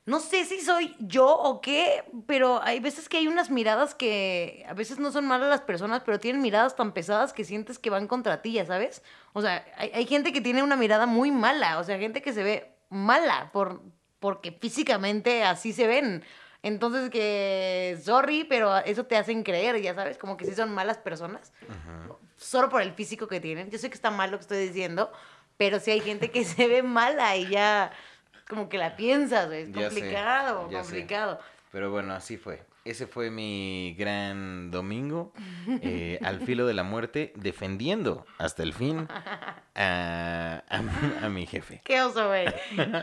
no sé si soy yo o qué, pero hay veces que hay unas miradas que a veces no son malas las personas, pero tienen miradas tan pesadas que sientes que van contra ti, ya sabes. O sea, hay, hay gente que tiene una mirada muy mala, o sea, gente que se ve mala por, porque físicamente así se ven. Entonces que, sorry, pero eso te hacen creer, ya sabes, como que sí son malas personas, solo por el físico que tienen. Yo sé que está mal lo que estoy diciendo, pero sí hay gente que se ve mala y ya como que la piensas, güey. Es Ya sé, complicado, sé. complicado. Pero bueno, así fue. Ese fue mi gran domingo, eh, al filo de la muerte, defendiendo hasta el fin a, a- a mi jefe. Qué oso, güey.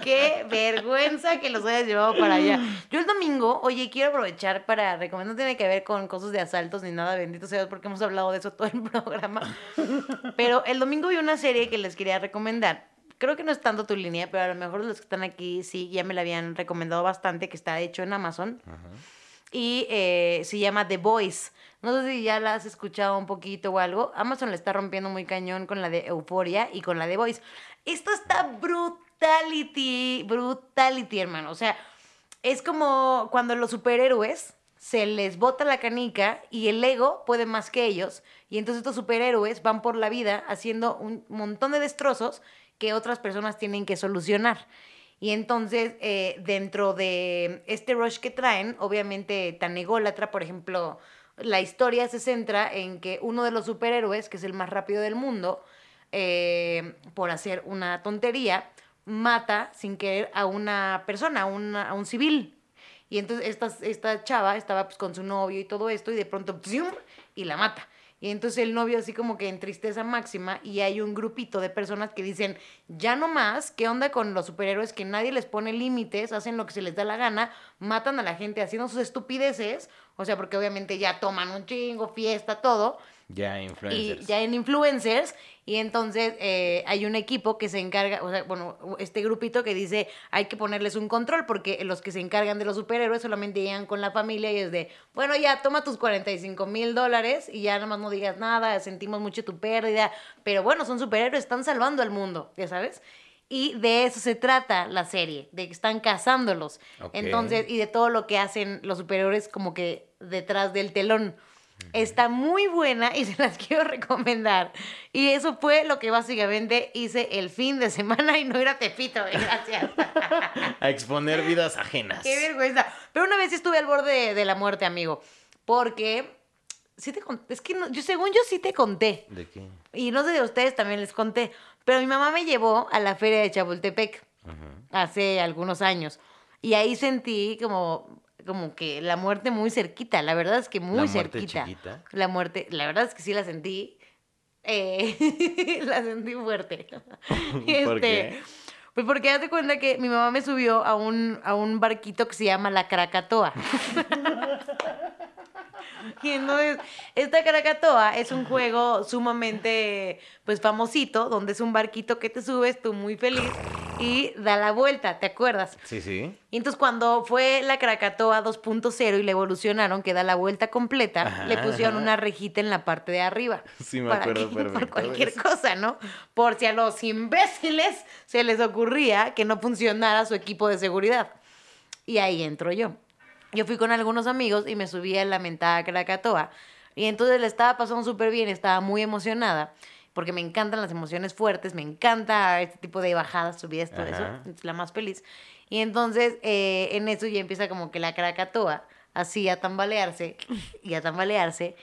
Qué vergüenza que los hayas llevado para allá. Yo el domingo, oye, quiero aprovechar para recomendar, no tiene que ver con cosas de asaltos ni nada, bendito sea porque hemos hablado de eso todo el programa. Pero el domingo vi una serie que les quería recomendar. Creo que no es tanto tu línea, pero a lo mejor los que están aquí sí, ya me la habían recomendado bastante, que está hecho en Amazon. Y eh, se llama The Voice. No sé si ya la has escuchado un poquito o algo. Amazon le está rompiendo muy cañón con la de Euphoria y con la de Voice. Esto está brutality, brutality, hermano. O sea, es como cuando los superhéroes se les bota la canica y el ego puede más que ellos. Y entonces estos superhéroes van por la vida haciendo un montón de destrozos que otras personas tienen que solucionar. Y entonces, eh, dentro de este rush que traen, obviamente tan ególatra, por ejemplo, la historia se centra en que uno de los superhéroes, que es el más rápido del mundo, eh, por hacer una tontería, mata sin querer a una persona, a, una- a un civil. Y entonces esta, esta chava estaba pues con su novio y todo esto y de pronto ¡psium! y la mata. Y entonces el novio así como que en tristeza máxima y hay un grupito de personas que dicen, ya no más, ¿qué onda con los superhéroes que nadie les pone límites, hacen lo que se les da la gana, matan a la gente haciendo sus estupideces, o sea, porque obviamente ya toman un chingo, fiesta, todo, Ya y influencers. ya en influencers y entonces eh, hay un equipo que se encarga, o sea, bueno, este grupito que dice hay que ponerles un control porque los que se encargan de los superhéroes solamente llegan con la familia y es de, bueno, ya toma tus 45 mil dólares y ya nada más no digas nada, sentimos mucho tu pérdida, pero bueno, son superhéroes, están salvando al mundo, ya sabes. Y de eso se trata la serie, de que están cazándolos. Ok. Entonces, y de todo lo que hacen los superhéroes como que detrás del telón. Está muy buena y se las quiero recomendar. Y eso fue lo que básicamente hice el fin de semana y no ir a Tepito, güey, gracias. A exponer vidas ajenas. Qué vergüenza. Pero una vez estuve al borde de, la muerte, amigo. Porque, sí te conté, es que no- yo según yo sí te conté. ¿De qué? Y no sé de ustedes también les conté. Pero mi mamá me llevó a la feria de Chapultepec hace algunos años. Y ahí sentí como, como que la muerte muy cerquita. La verdad es que muy ¿La cerquita. chiquita? La muerte, la verdad es que sí la sentí. eh, la sentí fuerte. ¿Por qué? Este, Pues porque de cuenta que mi mamá me subió a un, a un barquito que se llama la Krakatoa. Y entonces, esta Krakatoa es un juego sumamente, pues, famosito, donde es un barquito que te subes tú muy feliz y da la vuelta, ¿te acuerdas? Sí, sí. Y entonces cuando fue la Krakatoa 2.0 y le evolucionaron, que da la vuelta completa, Ajá, le pusieron ajá. una rejita en la parte de arriba. Sí, me para acuerdo que- perfecto de cualquier eso. cosa, ¿no? Por si a los imbéciles se les ocurría que no funcionara su equipo de seguridad. Y ahí entro yo. Yo fui con algunos amigos y me subí a la mentada Krakatoa. Y entonces le estaba pasando súper bien, estaba muy emocionada. Porque me encantan las emociones fuertes, me encanta este tipo de bajadas, subidas, todo eso. Es la más feliz. Y entonces eh, en eso ya empieza como que la Krakatoa así a tambalearse y a tambalearse.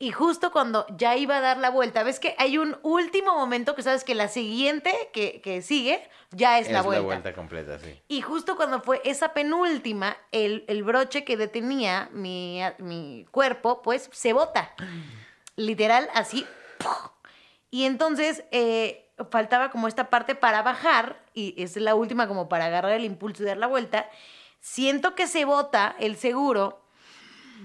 Y justo cuando ya iba a dar la vuelta, ves que hay un último momento que sabes que la siguiente que, que sigue ya es, Es la, la vuelta. vuelta completa, sí. Y justo cuando fue esa penúltima, el, el broche que detenía mi, mi cuerpo, pues se bota. Literal, así. ¡puf! Y entonces eh, faltaba como esta parte para bajar, y es la última como para agarrar el impulso y dar la vuelta. Siento que se bota el seguro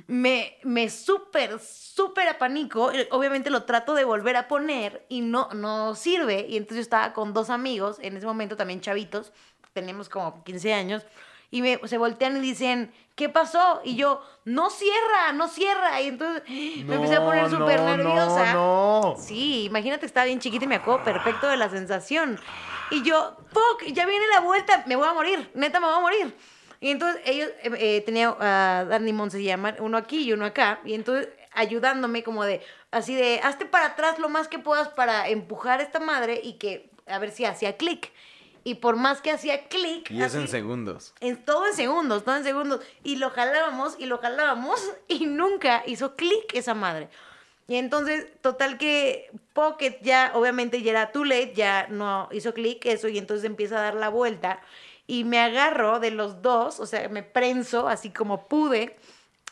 me, me súper, súper apanico. y Obviamente lo trato de volver a poner y no, no sirve. Y entonces yo estaba con dos amigos, en ese momento también chavitos, teníamos como 15 años, y me, se voltean y dicen, ¿qué pasó? Y yo, no cierra, no cierra. Y entonces me empecé a poner súper no, nerviosa. No, no. Sí, imagínate estaba bien chiquita y me acuerdo perfecto de la sensación. Y yo, fuck, ya viene la vuelta, me voy a morir, neta me voy a morir. Y entonces ellos, eh, eh, tenía a Dani y Mon se llaman, uno aquí y uno acá, y entonces ayudándome como de, así de, hazte para atrás lo más que puedas para empujar esta madre y que, a ver si hacía clic. Y por más que hacía clic, Y es en así- segundos. en todo en segundos, todo en segundos. Y lo jalábamos y lo jalábamos y nunca hizo clic esa madre. Y entonces, total que Pocket ya, obviamente ya era too late, ya no hizo clic eso y entonces empieza a dar la vuelta y me agarro de los dos, o sea, me prenso así como pude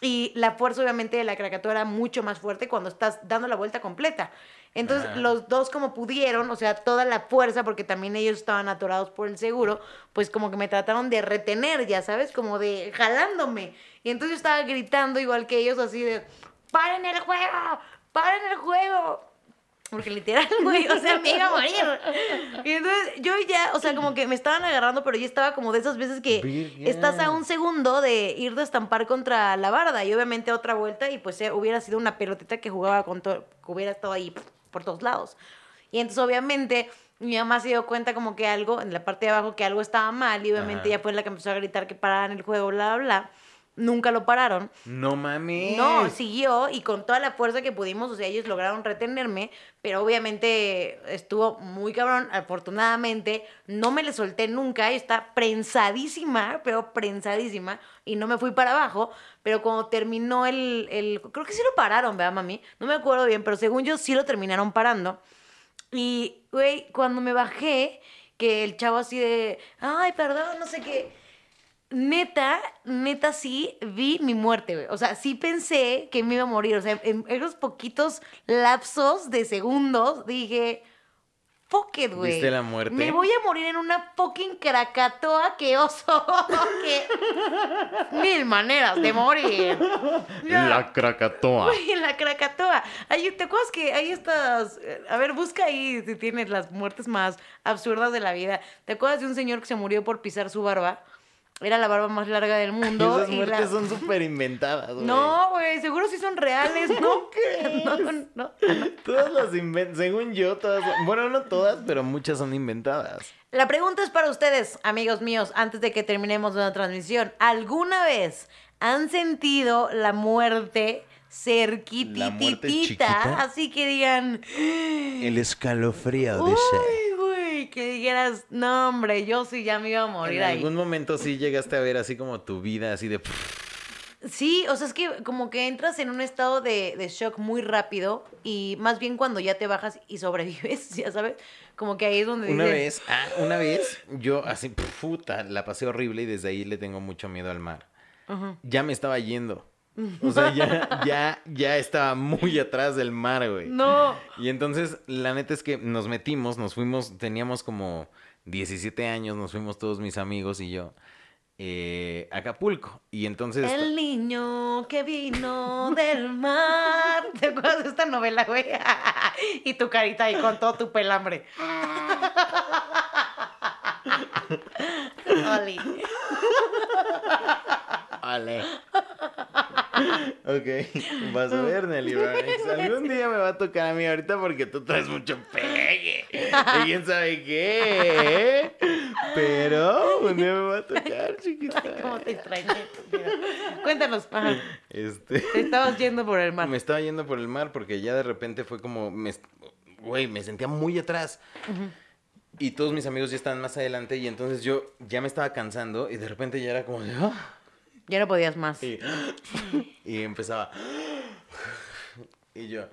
y la fuerza obviamente de la Krakatoa era mucho más fuerte cuando estás dando la vuelta completa. Entonces los dos como pudieron, o sea, toda la fuerza, porque también ellos estaban atorados por el seguro, pues como que me trataron de retener, ya sabes, como de jalándome. Y entonces yo estaba gritando igual que ellos así de, ¡paren el juego! ¡paren el juego! Porque literal, güey, o sea, me iba a morir. Y entonces yo ya, o sea, como que me estaban agarrando, pero yo estaba como de esas veces que estás a un segundo de ir de estampar contra la barda y obviamente otra vuelta y pues eh, hubiera sido una pelotita que jugaba con todo, que hubiera estado ahí por todos lados. Y entonces obviamente mi mamá se dio cuenta como que algo, en la parte de abajo, que algo estaba mal y obviamente Ajá. ella fue la que empezó a gritar que pararan el juego, bla, bla, bla. Nunca lo pararon. No mames. No, siguió y con toda la fuerza que pudimos, o sea, ellos lograron retenerme, pero obviamente estuvo muy cabrón, afortunadamente, no me le solté nunca, está prensadísima, pero prensadísima, y no me fui para abajo, pero cuando terminó el, el creo que sí lo pararon, ¿verdad, mami? No me acuerdo bien, pero según yo sí lo terminaron parando. Y, güey, cuando me bajé, que el chavo así de, ay, perdón, no sé qué. Neta, neta sí vi mi muerte, güey. O sea, sí pensé que me iba a morir. O sea, en esos poquitos lapsos de segundos dije, fuck it, güey. ¿Viste la muerte? Me voy a morir en una fucking Krakatoa que oso. que... Mil maneras de morir. Ya. La Krakatoa. Güey, en la Krakatoa. Ay, ¿Te acuerdas que hay estas... eh, A ver, busca ahí si tienes las muertes más absurdas de la vida. ¿Te acuerdas de un señor que se murió por pisar su barba? Era la barba más larga del mundo. Esas y muertes la- son súper inventadas, güey. No, güey, seguro sí son reales, ¿no? No, no, no. Todas las inventan, según yo, todas, bueno, no todas, pero muchas son inventadas. La pregunta es para ustedes, amigos míos, antes de que terminemos la transmisión. ¿Alguna vez han sentido la muerte cerquitititita? chiquita? Así que digan... El escalofrío Uy, güey, que dijeras, no, hombre, yo sí ya me iba a morir En ahí. algún momento sí llegaste a ver así como tu vida, así de... Sí, o sea, es que como que entras en un estado de, de shock muy rápido y más bien cuando ya te bajas y sobrevives, ya sabes, como que ahí es donde Una dices, vez, ah, una vez, yo así, puta, la pasé horrible y desde ahí le tengo mucho miedo al mar. Ujú. Ya me estaba yendo. O sea, ya, ya, ya estaba muy atrás del mar, güey. No, Y entonces, la neta es que nos metimos, nos fuimos, teníamos como 17 años, nos fuimos todos mis amigos y yo eh, a Acapulco. Y entonces... el niño que vino del mar. ¿Te acuerdas de esta novela, güey? y tu carita ahí con todo tu pelambre. Oli. Ale. Ok, vas a ver, Nelly. Algún día me va a tocar a mí ahorita porque tú traes mucho pegue. Y quién sabe qué. Pero un día me va a tocar, chiquita. ¿Cómo te extrañé? Cuéntanos. Ajá. Este. Te estabas yendo por el mar. Me estaba yendo por el mar porque ya de repente fue como. Me, güey, me sentía muy atrás. Y todos mis amigos ya estaban más adelante. Y entonces yo ya me estaba cansando. Y de repente ya era como de. "Ah". Ya no podías más. Y, y empezaba. Y yo.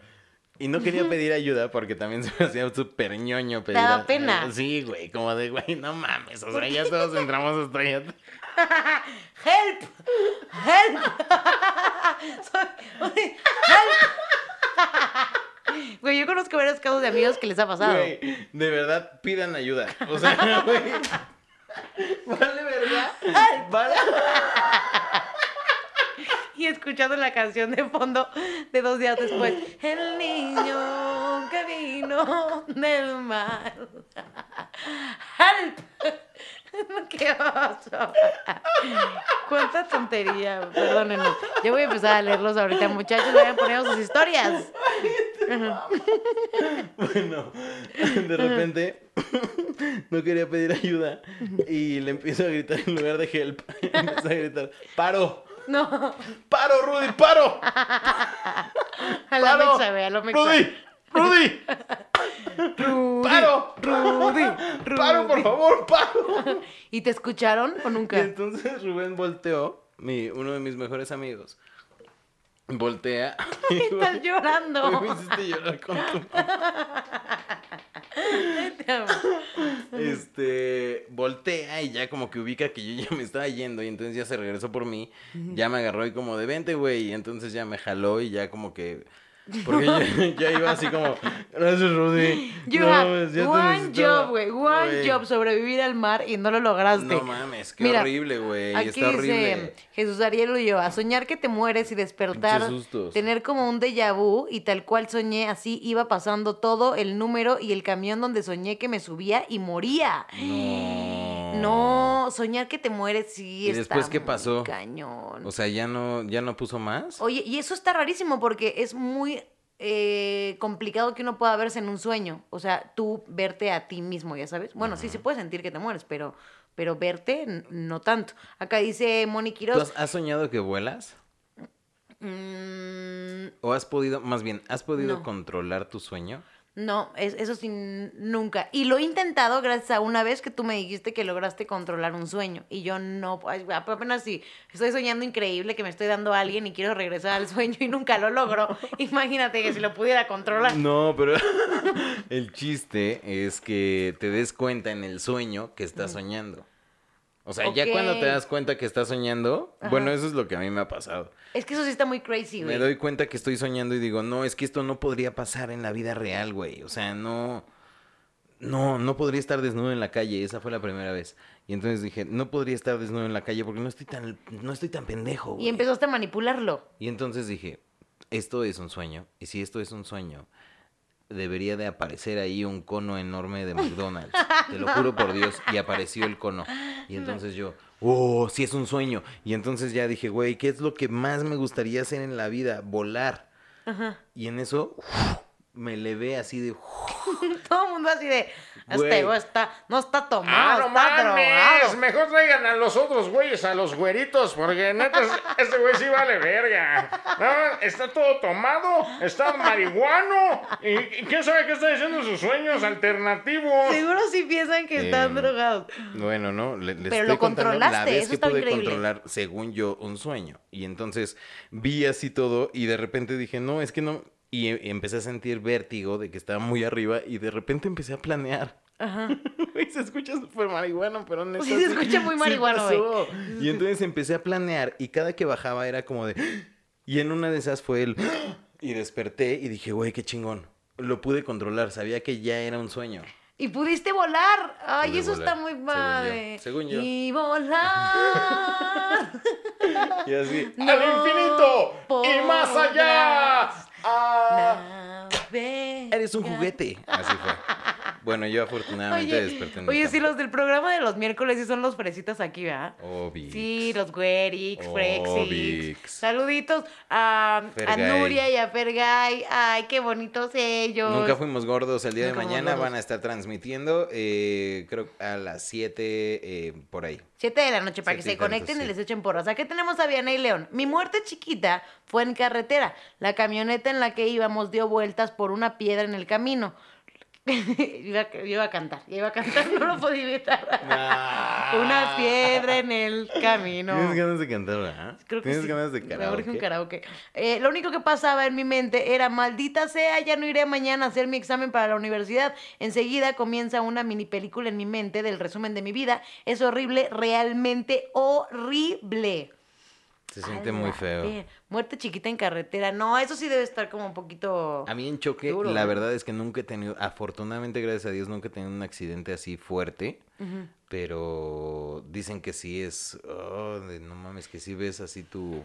Y no quería pedir ayuda porque también se me hacía súper ñoño pedir. daba a- pena. Sí, güey, como de, güey, no mames. O sea, ya todos entramos hasta allá. ¡Help! ¡Help! Soy- ¡Help! Güey, yo conozco varios casos de amigos que les ha pasado. Güey, de verdad, pidan ayuda. O sea, güey. Vale, ¿verdad? Vale. Y escuchando la canción de fondo de dos días después. El niño que vino del mar. ¡Help! ¡Qué oso! Cuánta tontería, perdónenme. Yo voy a empezar a leerlos ahorita, muchachos. Vayan poniendo sus historias. Bueno, de repente no quería pedir ayuda y le empiezo a gritar en lugar de help. Empiezo a gritar, ¡paro! No, ¡Paro, Rudy, paro! a la ¡Paro! mexa, ve, a lo mexa. ¡Rudy! ¡Rudy! Rudy, ¡Paro! Rudy, ¡Paro, por Rudy. favor, paro! ¿Y te escucharon o Y nunca? entonces Rubén volteó, mi, uno de mis mejores amigos, voltea Estás llorando. "Hoy me hiciste llorar con tu Te amo. Este, voltea y ya como que ubica que yo ya me estaba yendo y entonces ya se regresó por mí, ya me agarró y como de vente, güey, y entonces ya me jaló y ya como que, porque yo ya iba así como, gracias, Rudy. You No, have mames, ya te one necesitaba". job, güey. One job, sobrevivir al mar y no lo lograste. No mames, qué Mira, horrible, güey, está horrible. dice Jesús Ariel Ulloa, soñar que te mueres y despertar, tener como un déjà vu y tal cual soñé, así iba pasando todo el número y el camión donde soñé que me subía y moría. No. No, soñar que te mueres sí ¿Y está después qué muy pasó? Cañón. O sea, ya no, ya no puso más. Oye, y eso está rarísimo porque es muy eh, complicado que uno pueda verse en un sueño. O sea, tú verte a ti mismo, ya sabes. Bueno, sí se puede sentir que te mueres, pero, pero verte no tanto. Acá dice Moni ¿Tú Quiroz. has, has soñado que vuelas? mm, ¿O has podido, más bien, has podido No. controlar tu sueño? No, es- eso sí, nunca. Y lo he intentado gracias a una vez que tú me dijiste que lograste controlar un sueño. Y yo no, apenas si estoy soñando increíble que me estoy dando a alguien y quiero regresar al sueño y nunca lo logro. Imagínate que si lo pudiera controlar. No, pero el chiste es que te des cuenta en el sueño que estás soñando. O sea, ya cuando te das cuenta que estás soñando, Ajá. bueno, eso es lo que a mí me ha pasado. Es que eso sí está muy crazy, güey. Me doy cuenta que estoy soñando y digo, no, es que esto no podría pasar en la vida real, güey. O sea, no, no, no podría estar desnudo en la calle. Esa fue la primera vez. Y entonces dije, no podría estar desnudo en la calle porque no estoy tan, no estoy tan pendejo, güey. Y empezaste a manipularlo. Y entonces dije, esto es un sueño. Y si esto es un sueño, debería de aparecer ahí un cono enorme de McDonald's. Te lo juro por Dios. Y apareció el cono. Y entonces yo, oh, sí es un sueño. Y entonces ya dije, güey, ¿qué es lo que más me gustaría hacer en la vida? Volar. Y en eso me levé así de... Todo el mundo así de. Este güey está, no está Ah, tomado, no está mames. drogado. Mejor traigan a los otros güeyes, a los güeritos, porque neta, es- este güey sí vale verga. No, está todo tomado, está marihuano. Y, y quién sabe qué está diciendo en sus sueños alternativos. Seguro sí piensan que están Em, drogados. Bueno, no, le, les Pero estoy lo contando la controlaste, vez eso que está pude increíble. controlar, según yo, un sueño. Y entonces vi así todo y de repente dije, no, es que no. Y e- empecé a sentir vértigo de que estaba muy arriba y de repente empecé a planear. Ajá. Güey, se escucha súper marihuano, pero no Sí, se escucha muy marihuano, güey. Y entonces empecé a planear y cada que bajaba era como de... Y en una de esas fue el... Y desperté y dije, güey, qué chingón. Lo pude controlar, sabía que ya era un sueño. Y pudiste volar. Ay, Pude eso volar, está muy según yo, padre. según yo. Y volar. Y así... ¡Al infinito! ¡Y más allá! Ah. Eres un juguete. Así fue. Bueno, yo afortunadamente Oye, desperté en oye, sí, cama. los del programa de los miércoles sí son los fresitas aquí, ¿verdad? Obis. Sí, los güerix, frexix. Obix. Saluditos a, a. Nuria y a Fergay. Ay, qué bonitos ellos. Nunca fuimos gordos. El día Nunca de mañana van a estar transmitiendo, eh, creo a las 7 eh, por ahí. Siete de la noche para que se y conecten y les echen porras. Aquí tenemos a Vianey León. Mi muerte chiquita fue en carretera. La camioneta en la que íbamos dio vueltas por una piedra en el camino. iba, a- iba a cantar, iba a cantar, no lo podía evitar. una piedra en el camino. Tienes ganas de cantar, ¿verdad? Creo que Tienes sí. ganas de Me un karaoke. Eh, lo único que pasaba en mi mente era, maldita sea, ya no iré mañana a hacer mi examen para la universidad. Enseguida comienza una mini película en mi mente del resumen de mi vida. Es horrible, realmente horrible. Se siente muy feo. ver- Muerte chiquita en carretera. No, eso sí debe estar como un poquito. A mí en choque, Duro, la ¿no? verdad es que nunca he tenido, afortunadamente, gracias a Dios, nunca he tenido un accidente así fuerte. Pero dicen que sí es, oh, de no mames, que sí ves así tu...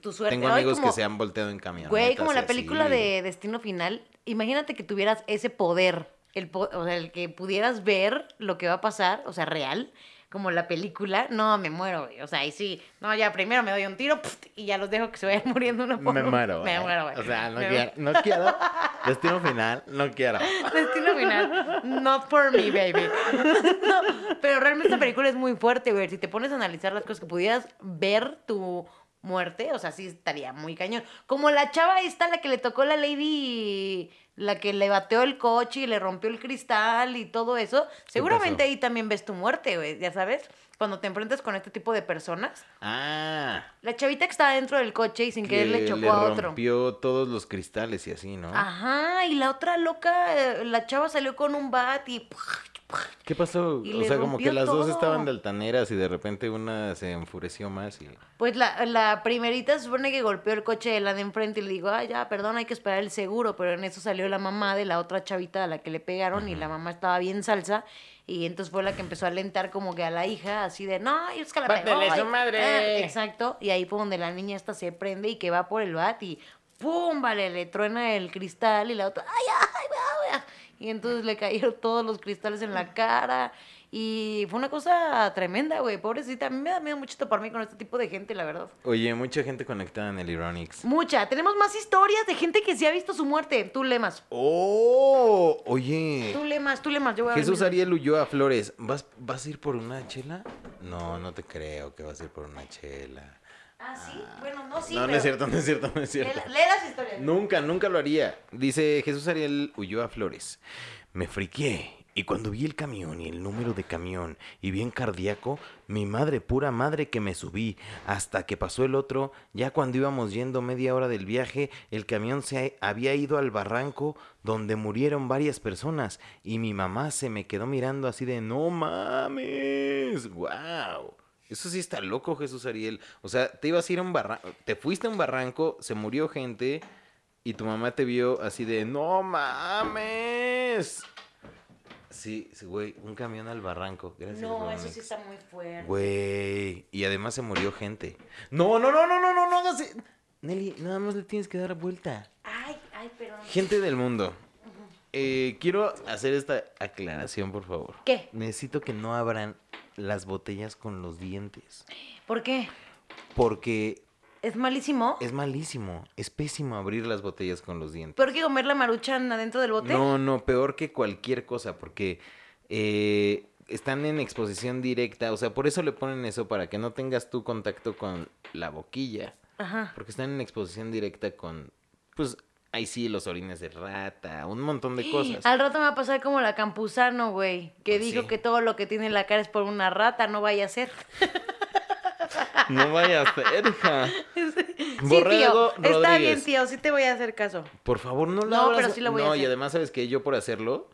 Tu suerte. Tengo Ay, amigos como- que se han volteado en camionetas. Güey, como la así. película de Destino Final. Imagínate que tuvieras ese poder. El po- o sea, el que pudieras ver lo que va a pasar, o sea, real, como la película. No, me muero, güey. O sea, ahí sí. No, ya primero me doy un tiro y ya los dejo que se vayan muriendo uno por Me muero, Me güey. muero, güey. O sea, no Me quiero, no quiero. Destino final, no quiero. Destino final. Not for me, baby. No, pero realmente esta película es muy fuerte, güey. Si te pones a analizar las cosas que pudieras ver tu muerte, o sea, sí estaría muy cañón. Como la chava esta, la que le tocó la lady, la que le bateó el coche y le rompió el cristal y todo eso. Seguramente ahí también ves tu muerte, güey. Ya sabes, cuando te enfrentas con este tipo de personas. Ah. La chavita que estaba dentro del coche y sin que querer le chocó a otro. rompió todos los cristales y así, ¿no? Ajá, y la otra loca, eh, la chava salió con un bat y... ¿Qué pasó? Y o sea, como que las dos todo. estaban de altaneras y de repente una se enfureció más y... Pues la, la primerita se supone que golpeó el coche de la de enfrente y le digo, ay, ya, perdón, hay que esperar el seguro. Pero en eso salió la mamá de la otra chavita a la que le pegaron y la mamá estaba bien salsa. Y entonces fue la que empezó a alentar como que a la hija, así de, no, es que la pegó. Su madre". ah, exacto. Y ahí fue donde la niña esta se prende y que va por el bat y ¡pum! Vale, le truena el cristal y la otra, ¡ay, ay, ay, ay! Y entonces le cayeron todos los cristales en la cara. Y fue una cosa tremenda, güey. Pobrecita. A mí me da miedo mucho toparme con este tipo de gente, la verdad. Oye, mucha gente conectada en el Ironix. Mucha. Tenemos más historias de gente que sí ha visto su muerte. Tú lemas. ¡Oh! Oye. Tú lemas, tú lemas. Yo voy a Jesús Ariel Ulloa Flores, ¿vas, ¿vas a ir por una chela? No, no te creo que vas a ir por una chela. Ah, sí. Bueno, no, sí. no, no es cierto, no es cierto, no es cierto. Lee, lee las historias. Nunca, nunca lo haría. Dice Jesús Ariel Ulloa Flores. Me friqué. Y cuando vi el camión y el número de camión y bien cardíaco, mi madre, pura madre que me subí, hasta que pasó el otro, ya cuando íbamos yendo media hora del viaje, el camión se había ido al barranco donde murieron varias personas y mi mamá se me quedó mirando así de no mames, wow. Eso sí está loco, Jesús Ariel. O sea, te ibas a ir a un barranco, te fuiste a un barranco, se murió gente y tu mamá te vio así de no mames. Sí, sí, güey, un camión al barranco. Gracias. No, eso sí está muy fuerte. Güey, y además se murió gente. No, no, no, no, no, no, no hagas. e- Nelly, nada más le tienes que dar vuelta. Ay, ay, perdón. Gente del mundo. eh, quiero hacer esta aclaración, por favor. ¿Qué? Necesito que no abran las botellas con los dientes. ¿Por qué? Porque ¿Es malísimo? es malísimo. Es pésimo abrir las botellas con los dientes. ¿Peor que comer la maruchan adentro del bote? No, no, peor que cualquier cosa, porque eh, están en exposición directa. O sea, por eso le ponen eso, para que no tengas tu contacto con la boquilla. Ajá. Porque están en exposición directa con, pues, ahí sí, los orines de rata, un montón de cosas. Al rato me va a pasar como la Campuzano, güey, que Pues dijo sí. que todo lo que tiene en la cara es por una rata, no vaya a ser. No vaya a ser, hija. Sí, Borrego tío, está bien, tío, sí te voy a hacer caso. Por favor, no lo No, abras. pero sí lo voy a No, y hacer. además, ¿sabes que Yo por hacerlo,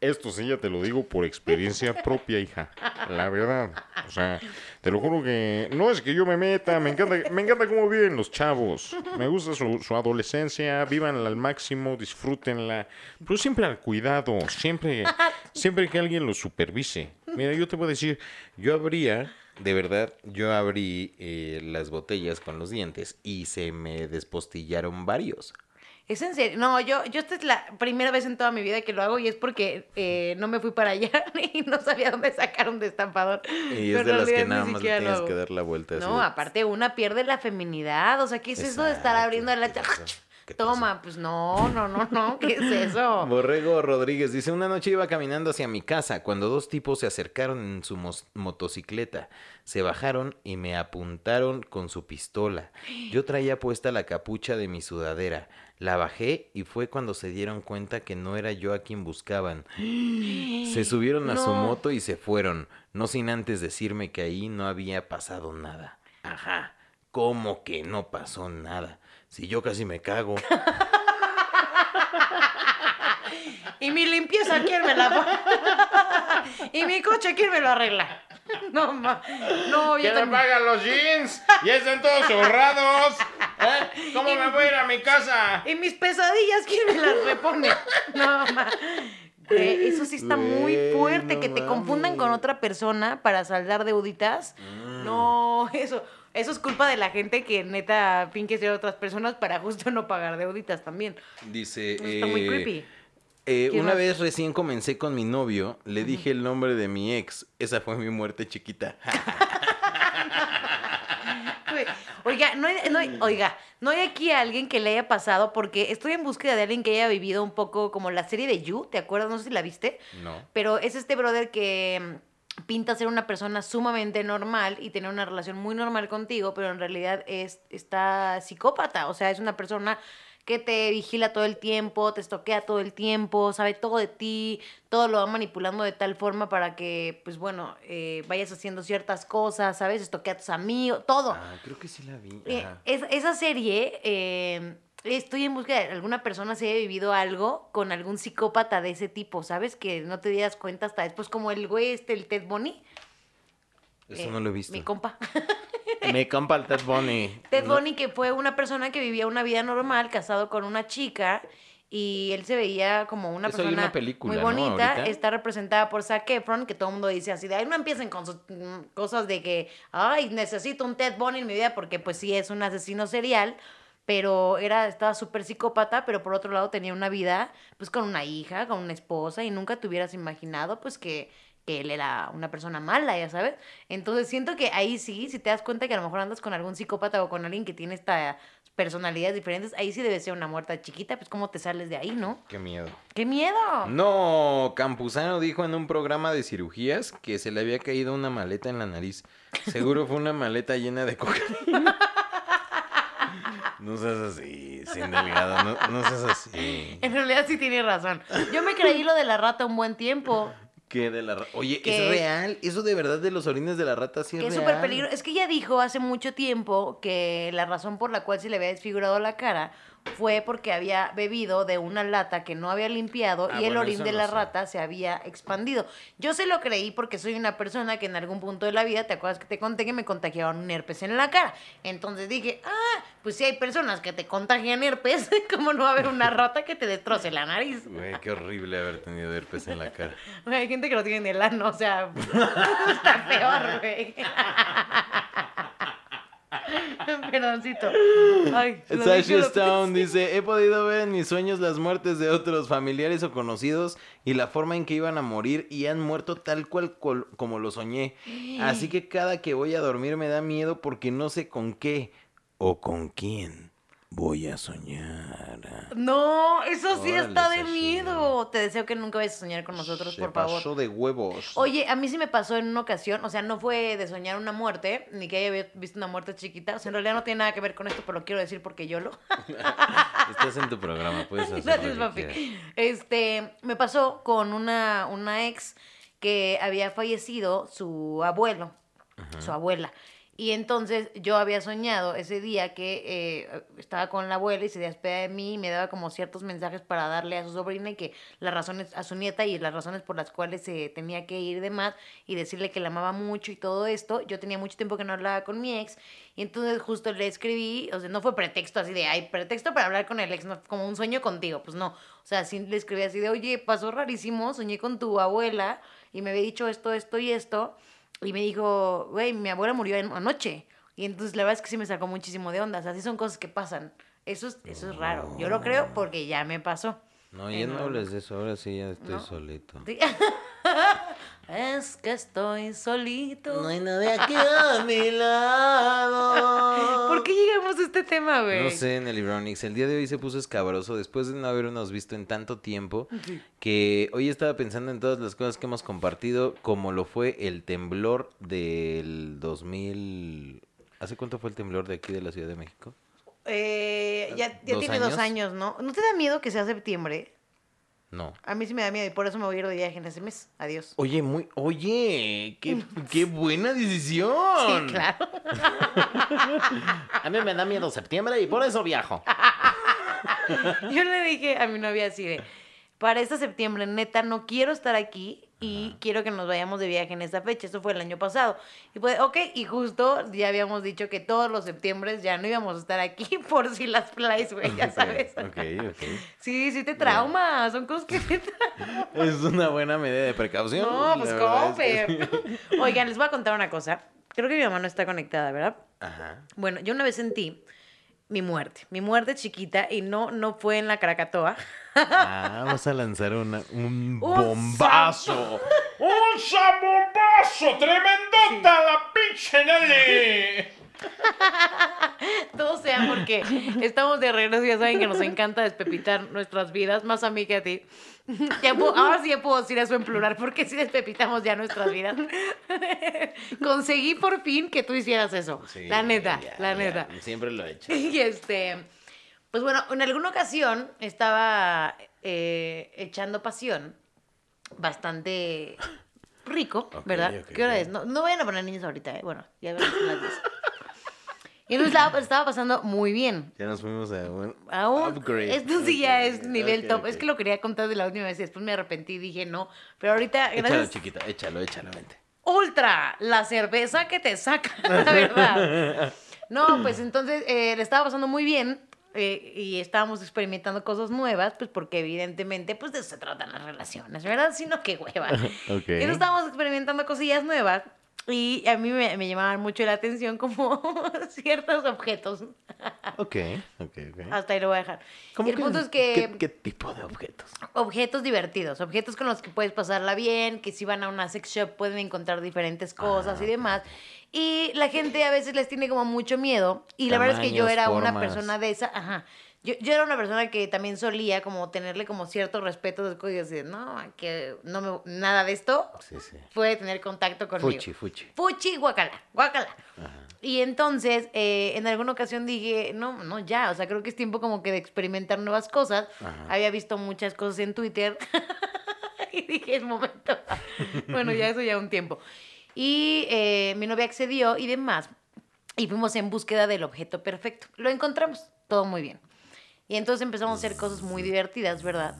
Esto sí ya te lo digo por experiencia propia, hija. La verdad. O sea, te lo juro que no es que yo me meta, me encanta, me encanta cómo viven los chavos. Me gusta su, su adolescencia, vivan al máximo, disfrútenla. Pero siempre al cuidado, siempre, siempre que alguien los supervise. Mira, yo te voy a decir, yo abría, de verdad, yo abrí eh, las botellas con los dientes y se me despostillaron varios. ¿Es en serio? No, yo, yo esta es la primera vez en toda mi vida que lo hago y es porque eh, no me fui para allá y no sabía dónde sacar un destapador. Y es de las que nada más le tienes que dar la vuelta. así No, aparte una pierde la feminidad. O sea, ¿qué es eso de estar abriendo la... ¿qué pasó? ¿Qué Toma, pues no, no, no, no, ¿qué es eso? Borrego Rodríguez dice, una noche iba caminando hacia mi casa cuando dos tipos se acercaron en su motocicleta. Se bajaron y me apuntaron con su pistola. Yo traía puesta la capucha de mi sudadera. La bajé y fue cuando se dieron cuenta que no era yo a quien buscaban. Se subieron a su moto y se fueron, no sin antes decirme que ahí no había pasado nada. Ajá, ¿cómo que no pasó nada? Si yo casi me cago. Y mi limpieza, ¿quién me la y mi coche, ¿quién me lo arregla? No, ma. No, yo ¿Quién me también. paga los jeans? Ya están todos zurrados. ¿Eh? ¿Cómo me voy a ir a mi casa? Y mis pesadillas, ¿quién me las repone? No, ma. Eso sí está muy fuerte, no que te confundan con otra persona para saldar deuditas. Mm. No, eso, eso es culpa de la gente que neta finge ser otras personas para justo no pagar deuditas también. Dice. Eso está muy eh, creepy. Eh, ¿Qué una más? vez recién comencé con mi novio, le dije el nombre de mi ex. Esa fue mi muerte chiquita. Oiga, no hay, no hay- oiga, no hay aquí alguien que le haya pasado porque estoy en búsqueda de alguien que haya vivido un poco como la serie de You, ¿te acuerdas? No sé si la viste. No. Pero es este brother que mm, pinta ser una persona sumamente normal y tener una relación muy normal contigo, pero en realidad es está psicópata, o sea, es una persona que te vigila todo el tiempo, te estoquea todo el tiempo, sabe todo de ti, todo lo va manipulando de tal forma para que, pues bueno, eh, vayas haciendo ciertas cosas, ¿sabes? Estoquea a tus amigos, todo. Ah, creo que sí la vi. Eh, es- esa serie, eh, estoy en búsqueda de alguna persona si haya vivido algo con algún psicópata de ese tipo, ¿sabes? Que no te dieras cuenta hasta después, como el güey este, el Ted Bunny. Eso eh, no lo he visto. Mi compa. Me compa el Ted Bunny. Ted No- Bunny, que fue una persona que vivía una vida normal, casado con una chica. Y él se veía como una Eso persona una película, muy bonita. Está representada por Zac Efron, que todo el mundo dice así de, ay, no empiecen con sus mm, cosas de que, ay, necesito un Ted Bunny en mi vida, porque pues sí es un asesino serial. Pero era, estaba súper psicópata, pero por otro lado tenía una vida, pues con una hija, con una esposa, y nunca te hubieras imaginado, pues que, que él era una persona mala, ya sabes. Entonces siento que ahí sí, si te das cuenta que a lo mejor andas con algún psicópata o con alguien que tiene estas personalidades diferentes, ahí sí debe ser una muerta chiquita, pues cómo te sales de ahí, ¿no? Qué miedo. ¡Qué miedo! No, Campuzano dijo en un programa de cirugías que se le había caído una maleta en la nariz. Seguro fue una maleta llena de cocaína. No seas así, sin delgado, no, no seas así. En realidad sí tiene razón. Yo me creí lo de la rata un buen tiempo. ¿Qué de la ra- Oye, Que- ¿es real? ¿Eso de verdad de los orines de la rata sí es Que es real? súper peligroso. Es que ella dijo hace mucho tiempo que la razón por la cual se le había desfigurado la cara fue porque había bebido de una lata que no había limpiado Ah, y el bueno, orín de no la sé. rata se había expandido. Yo se lo creí porque soy una persona que en algún punto de la vida, ¿te acuerdas que te conté que me contagiaron un herpes en la cara? Entonces dije, ah, pues si hay personas que te contagian herpes, ¿cómo no va a haber una rata que te destroce la nariz? Güey, qué horrible haber tenido herpes en la cara. Hay gente que lo tiene en el ano, o sea, está peor, güey. Perdoncito. Ay, Sasha Stone dice, he podido ver en mis sueños las muertes de otros familiares o conocidos y la forma en que iban a morir y han muerto tal cual como lo soñé. Así que cada que voy a dormir me da miedo porque no sé con qué o con quién voy a soñar. No, eso sí Órale, está de Sashi. miedo. Te deseo que nunca vayas a soñar con nosotros, Se por favor. pasó de huevos. Oye, a mí sí me pasó en una ocasión, o sea, no fue de soñar una muerte, ni que haya vi- visto una muerte chiquita, o sea, en realidad no tiene nada que ver con esto, pero lo quiero decir porque yo lo... Estás en tu programa, puedes hacer Gracias, lo que papi. quieras. Este, me pasó con una, una ex que había fallecido su abuelo, su abuela. Y entonces yo había soñado ese día que eh, estaba con la abuela y se despedía de mí y me daba como ciertos mensajes para darle a su sobrina y que las razones, a su nieta y las razones por las cuales se tenía que ir de más y decirle que la amaba mucho y todo esto. Yo tenía mucho tiempo que no hablaba con mi ex y entonces justo le escribí, o sea, no fue pretexto así de, ay, pretexto para hablar con el ex, no, como un sueño contigo, pues no. O sea, sí le escribí así de, oye, pasó rarísimo, soñé con tu abuela y me había dicho esto, esto y esto. Y me dijo, güey, mi abuela murió anoche. Y entonces la verdad es que sí me sacó muchísimo de onda. O sea, sí son cosas que pasan. Eso es, eso es raro. Yo lo creo porque ya me pasó. No, ya En no hables de eso, ahora sí ya estoy ¿No? solito. Es que estoy solito. nadie aquí a mi lado. ¿Por qué llegamos a este tema, güey? No sé, Nelly Brownix. El día de hoy se puso escabroso después de no habernos visto en tanto tiempo. Que hoy estaba pensando en todas las cosas que hemos compartido, como lo fue el temblor del 2000. ¿Hace cuánto fue el temblor de aquí de la Ciudad de México? Eh, ya ya ¿Dos tiene dos años? ¿no? ¿No te da miedo que sea septiembre? No. A mí sí me da miedo y por eso me voy a ir de viaje en ese mes. Adiós. Oye, muy. Oye, qué, qué buena Sí, decisión. claro. A mí me da miedo septiembre y por eso viajo. Yo le dije a mi novia así de, para este septiembre, neta, no quiero estar aquí y quiero que nos vayamos de viaje en esta fecha. Eso fue el año pasado. Y pues, ok, y justo ya habíamos dicho que todos los septiembre ya no íbamos a estar aquí por si las flies, güey, ya sabes. Ok, ok. Sí, sí te trauma, son cosas que te trauman. Es una buena medida de precaución. No, pues cómo, es que-? Oigan, les voy a contar una cosa. Creo que mi mamá no está conectada, ¿verdad? Ajá. Bueno, yo una vez sentí mi muerte, mi muerte chiquita y no, no fue en la Krakatoa. Ah, vamos a lanzar una, un Un bombazo. ¡Un zambombazo! ¡Tremendota la pinche Nelly! Todo sea porque estamos de regreso, ya saben que nos encanta despepitar nuestras vidas, más a mí que a ti. Ya puedo- ahora sí ya puedo decir eso en plural, porque sí despepitamos ya nuestras vidas. Conseguí por fin que tú hicieras eso. Sí, la neta, ya, la ya, neta. Siempre lo he hecho. Y este, pues bueno, en alguna ocasión estaba eh, echando pasión bastante rico, ¿verdad? ok, ¿Qué hora es? No, no vayan a poner niños ahorita, ¿eh? Bueno, ya ven son las 10. Y entonces estaba, estaba pasando muy bien. Ya nos fuimos a un Aún, upgrade. esto sí ya es nivel top. Es que lo quería contar de la última vez y después me arrepentí y dije no. Pero ahorita, Échalo, gracias. chiquita, échalo, échalo, vente. Ultra, la cerveza que te saca, la verdad. No, pues entonces eh, le estaba pasando muy bien eh, y estábamos experimentando cosas nuevas, pues porque evidentemente pues de eso se tratan las relaciones, ¿verdad? Sino que hueva. Ok. Entonces estábamos experimentando cosillas nuevas y a mí me, me llamaban mucho la atención como ciertos objetos. Ok, ok, ok. Hasta ahí lo voy a dejar. ¿Cómo el punto es que ¿qué, qué tipo de objetos? objetos divertidos, objetos con los que puedes pasarla bien, que si van a una sex shop pueden encontrar diferentes cosas Ah, y demás. Y la gente a veces les tiene como mucho miedo. Y la verdad es que yo era una persona de esa, ajá. Yo, yo era una persona que también solía como tenerle como cierto respeto y decir, no, que no me, nada de esto Sí, sí. puede tener contacto conmigo. Fuchi, fuchi. Fuchi, guacala, guacala. Ajá. Y entonces, eh, en alguna ocasión dije, no, no, ya, o sea, creo que es tiempo como que de experimentar nuevas cosas. Ajá. Había visto muchas cosas en Twitter y dije, es momento. bueno, ya eso ya un tiempo. Y eh, mi novia accedió y demás. Y fuimos en búsqueda del objeto perfecto. Lo encontramos, todo muy bien. Y entonces empezamos a hacer cosas muy divertidas, ¿verdad?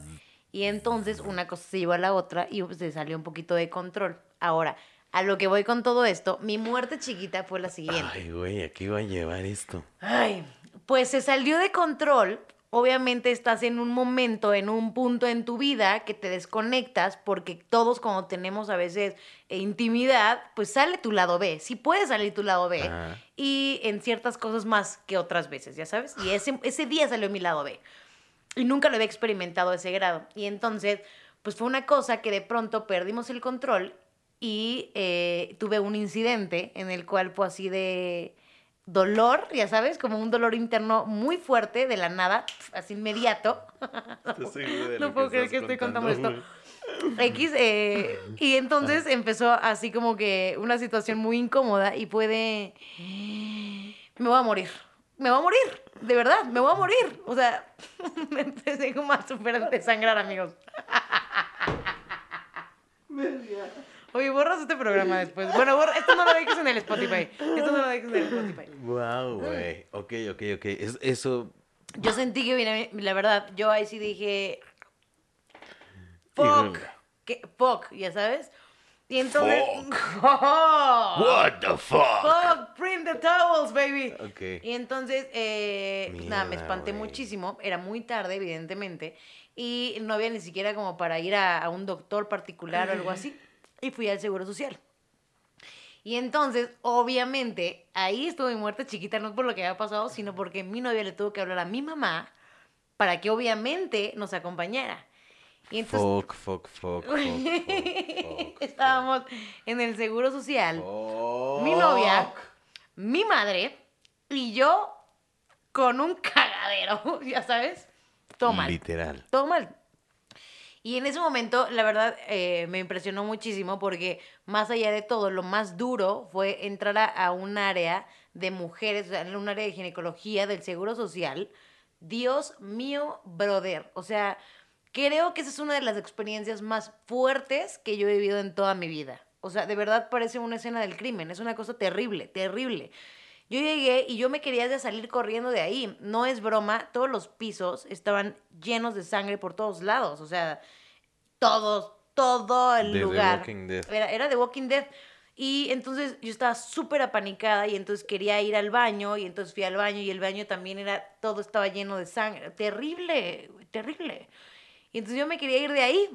Y entonces una cosa se llevó a la otra y pues, se salió un poquito de control. Ahora, a lo que voy con todo esto, mi muerte chiquita fue la siguiente. Ay, güey, ¿a qué iba a llevar esto? Ay, pues se salió de control. Obviamente estás en un momento, en un punto en tu vida que te desconectas porque todos cuando tenemos a veces eh, intimidad, pues sale tu lado B. Sí puede salir tu lado B. Ajá. Y en ciertas cosas más que otras veces, ya sabes. Y ese, ese día salió mi lado B. Y nunca lo había experimentado a ese grado. Y entonces, pues fue una cosa que de pronto perdimos el control y eh, tuve un incidente en el cual fue así de dolor, ya sabes, como un dolor interno muy fuerte de la nada, así inmediato. no puedo creer que estoy contando esto. X, eh, y entonces empezó así como que una situación muy incómoda y puede... Me voy a morir. Me voy a morir. De verdad, me voy a morir. O sea, me empecé como a super desangrar, amigos. Oye, borras este programa después. Bueno, borra, esto no lo dejes en el Spotify. Esto no lo dejes en el Spotify. Wow, güey. Ok, ok, ok. Es- eso. Yo sentí que, la verdad, yo ahí sí dije, fuck, que, fuck, ya sabes. Y entonces, Fuck. ¡Oh! What the fuck? fuck, print the towels, baby. Ok. Y entonces, eh, pues nada, me Mierda, espanté muchísimo. Era muy tarde, evidentemente. Y no había ni siquiera como para ir a, a un doctor particular o algo así. Y fui al Seguro Social. Y entonces, obviamente, ahí estuvo mi muerte chiquita, no por lo que había pasado, sino porque mi novia le tuvo que hablar a mi mamá para que obviamente nos acompañara. Y entonces, Fuck, fuck, fuck, fuck, estábamos en el Seguro Social mi novia, mi madre y yo con un cagadero, ya sabes. Todo mal. Literal. Todo mal. Y en ese momento, la verdad, eh, me impresionó muchísimo porque más allá de todo, lo más duro fue entrar a, a un área de mujeres, o sea, en un área de ginecología del Seguro Social. Dios mío, brother. O sea, creo que esa es una de las experiencias más fuertes que yo he vivido en toda mi vida. O sea, de verdad parece una escena del crimen. Es una cosa terrible, terrible. Yo llegué y yo me quería salir corriendo de ahí. No es broma, todos los pisos estaban llenos de sangre por todos lados. O sea, todos, todo el lugar. Walking Dead. Era, era de Walking Dead. Y entonces yo estaba súper apanicada y entonces quería ir al baño y entonces fui al baño y el baño también era, todo estaba lleno de sangre. Terrible, terrible. Y entonces yo me quería ir de ahí.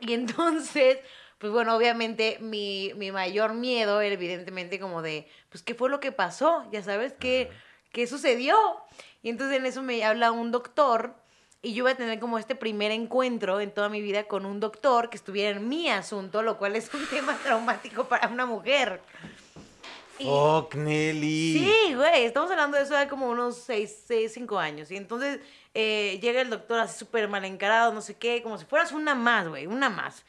Y entonces, pues bueno, obviamente mi, mi mayor miedo era evidentemente como de, pues, ¿qué fue lo que pasó? Ya sabes, ¿qué, ¿qué sucedió? Y entonces en eso me habla un doctor y yo voy a tener como este primer encuentro en toda mi vida con un doctor que estuviera en mi asunto, lo cual es un tema traumático para una mujer. Y- Fuck, Nelly. Sí, güey, estamos hablando de eso de como unos 6, 6 5 años. Y entonces eh, llega el doctor así súper mal encarado, no sé qué, como si fueras una más, güey, una más.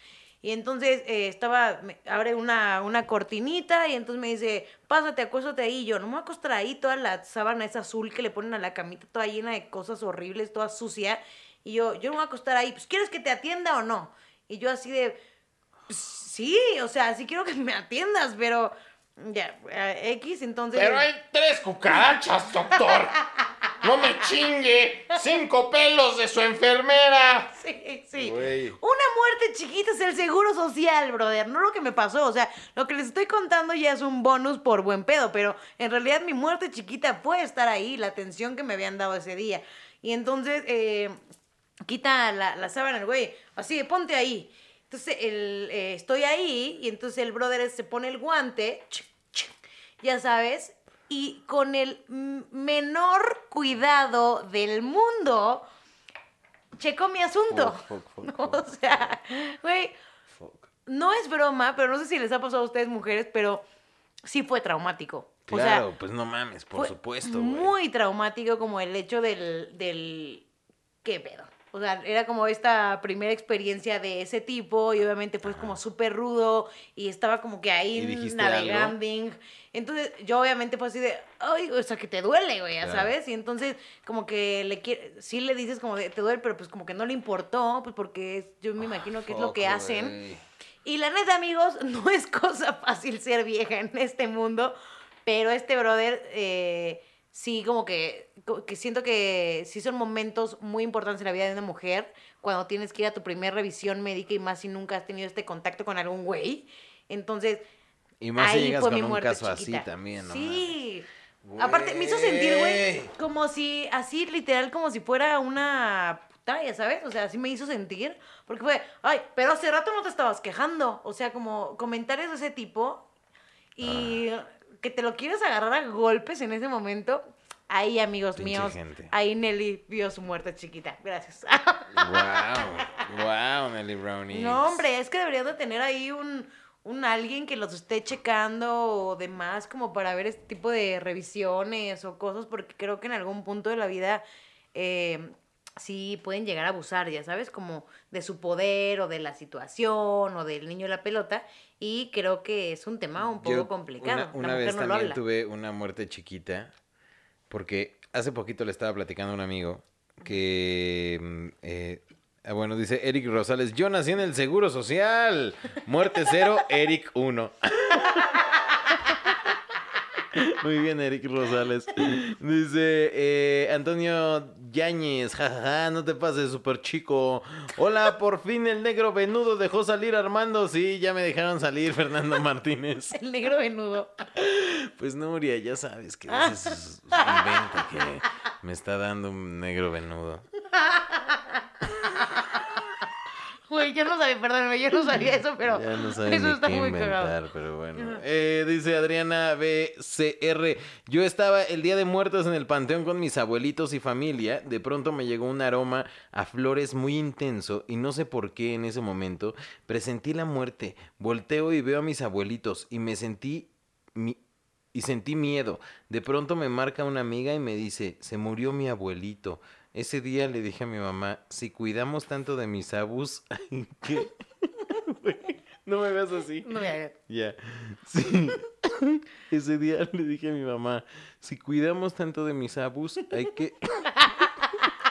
Y entonces eh, estaba, me abre una, una cortinita y entonces me dice, pásate, acuéstate ahí. Y yo, no me voy a acostar ahí, toda la sábana esa azul que le ponen a la camita, toda llena de cosas horribles, toda sucia. Y yo, yo no me voy a acostar ahí, pues ¿quieres que te atienda o no? Y yo así de, pues, sí, o sea, sí quiero que me atiendas, pero ya, eh, X, entonces... Pero hay tres cucarachas, doctor. No me chingue. Cinco pelos de su enfermera. Sí, sí. Güey. Una muerte chiquita es el seguro social, brother. No lo que me pasó. O sea, lo que les estoy contando ya es un bonus por buen pedo. Pero en realidad mi muerte chiquita puede estar ahí, la atención que me habían dado ese día. Y entonces, eh, quita la, la sábana el güey. Así, de, ponte ahí. Entonces, el, eh, estoy ahí y entonces el brother se pone el guante, ya sabes, y con el menor cuidado del mundo, checó mi asunto. Fuck, fuck, fuck, No, o sea, güey, no es broma, pero no sé si les ha pasado a ustedes mujeres, pero sí fue traumático. O sea, Claro, pues no mames, por fue supuesto. Muy traumático como el hecho del, del... ¿Qué pedo? O sea, era como esta primera experiencia de ese tipo y obviamente fue como súper rudo y estaba como que ¿Y ahí navegando. Entonces yo obviamente fue así de, ay, o sea, que te duele, güey, ya Claro. ¿sabes? Y entonces como que le quiere, sí le dices como de, te duele, pero pues como que no le importó, pues porque yo me imagino que es lo que hacen. Y la neta, amigos, no es cosa fácil ser vieja en este mundo, pero este brother eh, sí como que, que siento que sí son momentos muy importantes en la vida de una mujer cuando tienes que ir a tu primera revisión médica y más si nunca has tenido este contacto con algún güey. Entonces, Y más si ahí llegas fue con mi un muerte caso chiquita. así también, ¿no? Sí. Aparte, me hizo sentir, güey, Güey. como si, así literal, como si fuera una puta, ya sabes, o sea, así me hizo sentir, porque fue, ay, pero hace rato no te estabas quejando, o sea, como comentarios de ese tipo, y Ah. que te lo quieres agarrar a golpes en ese momento, ahí, amigos Pinche míos, gente. ahí Nelly vio su muerte chiquita, gracias. Wow, wow, Nelly Brownie. No, hombre, es que deberían de tener ahí un, un alguien que los esté checando o demás como para ver este tipo de revisiones o cosas, porque creo que en algún punto de la vida eh, sí pueden llegar a abusar, ya sabes, como de su poder o de la situación o del niño de la pelota, y creo que es un tema un poco Yo complicado. Una, vez no también tuve una muerte chiquita, porque hace poquito le estaba platicando a un amigo que, mm, eh, ah, bueno, dice Eric Rosales, yo nací en el Seguro Social, muerte cero, Eric 1. Muy bien, Eric Rosales. Dice eh, Antonio Yáñez, jajaja, no te pases, super chico. Hola, por fin el negro venudo dejó salir a Armando. Sí, ya me dejaron salir, Fernando Martínez. El negro venudo. Pues Nuria, ya sabes que ese es es un invento que me está dando un negro venudo. Güey, yo no sabía, perdóname, yo no sabía eso, pero Ya no sabe eso está muy inventar, cagado. pero bueno. Eh, dice Adriana BCR, yo estaba el Día de Muertos en el panteón con mis abuelitos y familia, de pronto me llegó un aroma a flores muy intenso y no sé por qué en ese momento presentí la muerte, volteo y veo a mis abuelitos y me sentí... mi- y sentí miedo. De pronto me marca una amiga y me dice, se murió mi abuelito. Ese día le dije a mi mamá, si cuidamos tanto de mis abus, ¿qué? No me veas así. No, ya, ya. Ya. Sí. Ese día le dije a mi mamá, si cuidamos tanto de mis abus, hay que...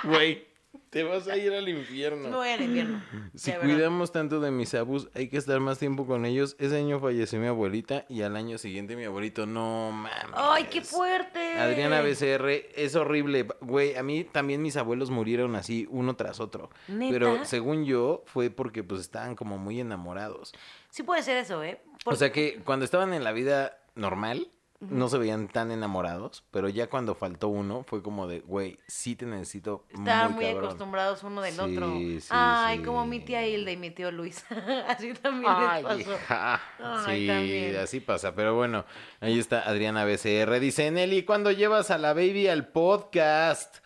Güey. Te vas a ir al Me infierno. voy al invierno. Si cuidamos tanto de mis abus, hay que estar más tiempo con ellos. Ese año falleció mi abuelita y al año siguiente mi abuelito. No mames. ¡Ay, qué fuerte! Adriana BCR, es horrible. Güey, a mí también mis abuelos murieron así, uno tras otro. ¿Neta? Pero según yo, fue porque pues estaban como muy enamorados. Sí puede ser eso, ¿eh? O sea que cuando estaban en la vida normal, no se veían tan enamorados, pero ya cuando faltó uno, fue como de, güey, sí te necesito Estaban muy muy acostumbrados uno del Sí, otro. sí, Ay, sí. como mi tía Hilda y mi tío Luis. Así también Ay, les pasó. hija. Ay, sí, también. así pasa. Pero bueno, ahí está Adriana BCR. Dice, Nelly, ¿cuándo llevas a la baby al podcast?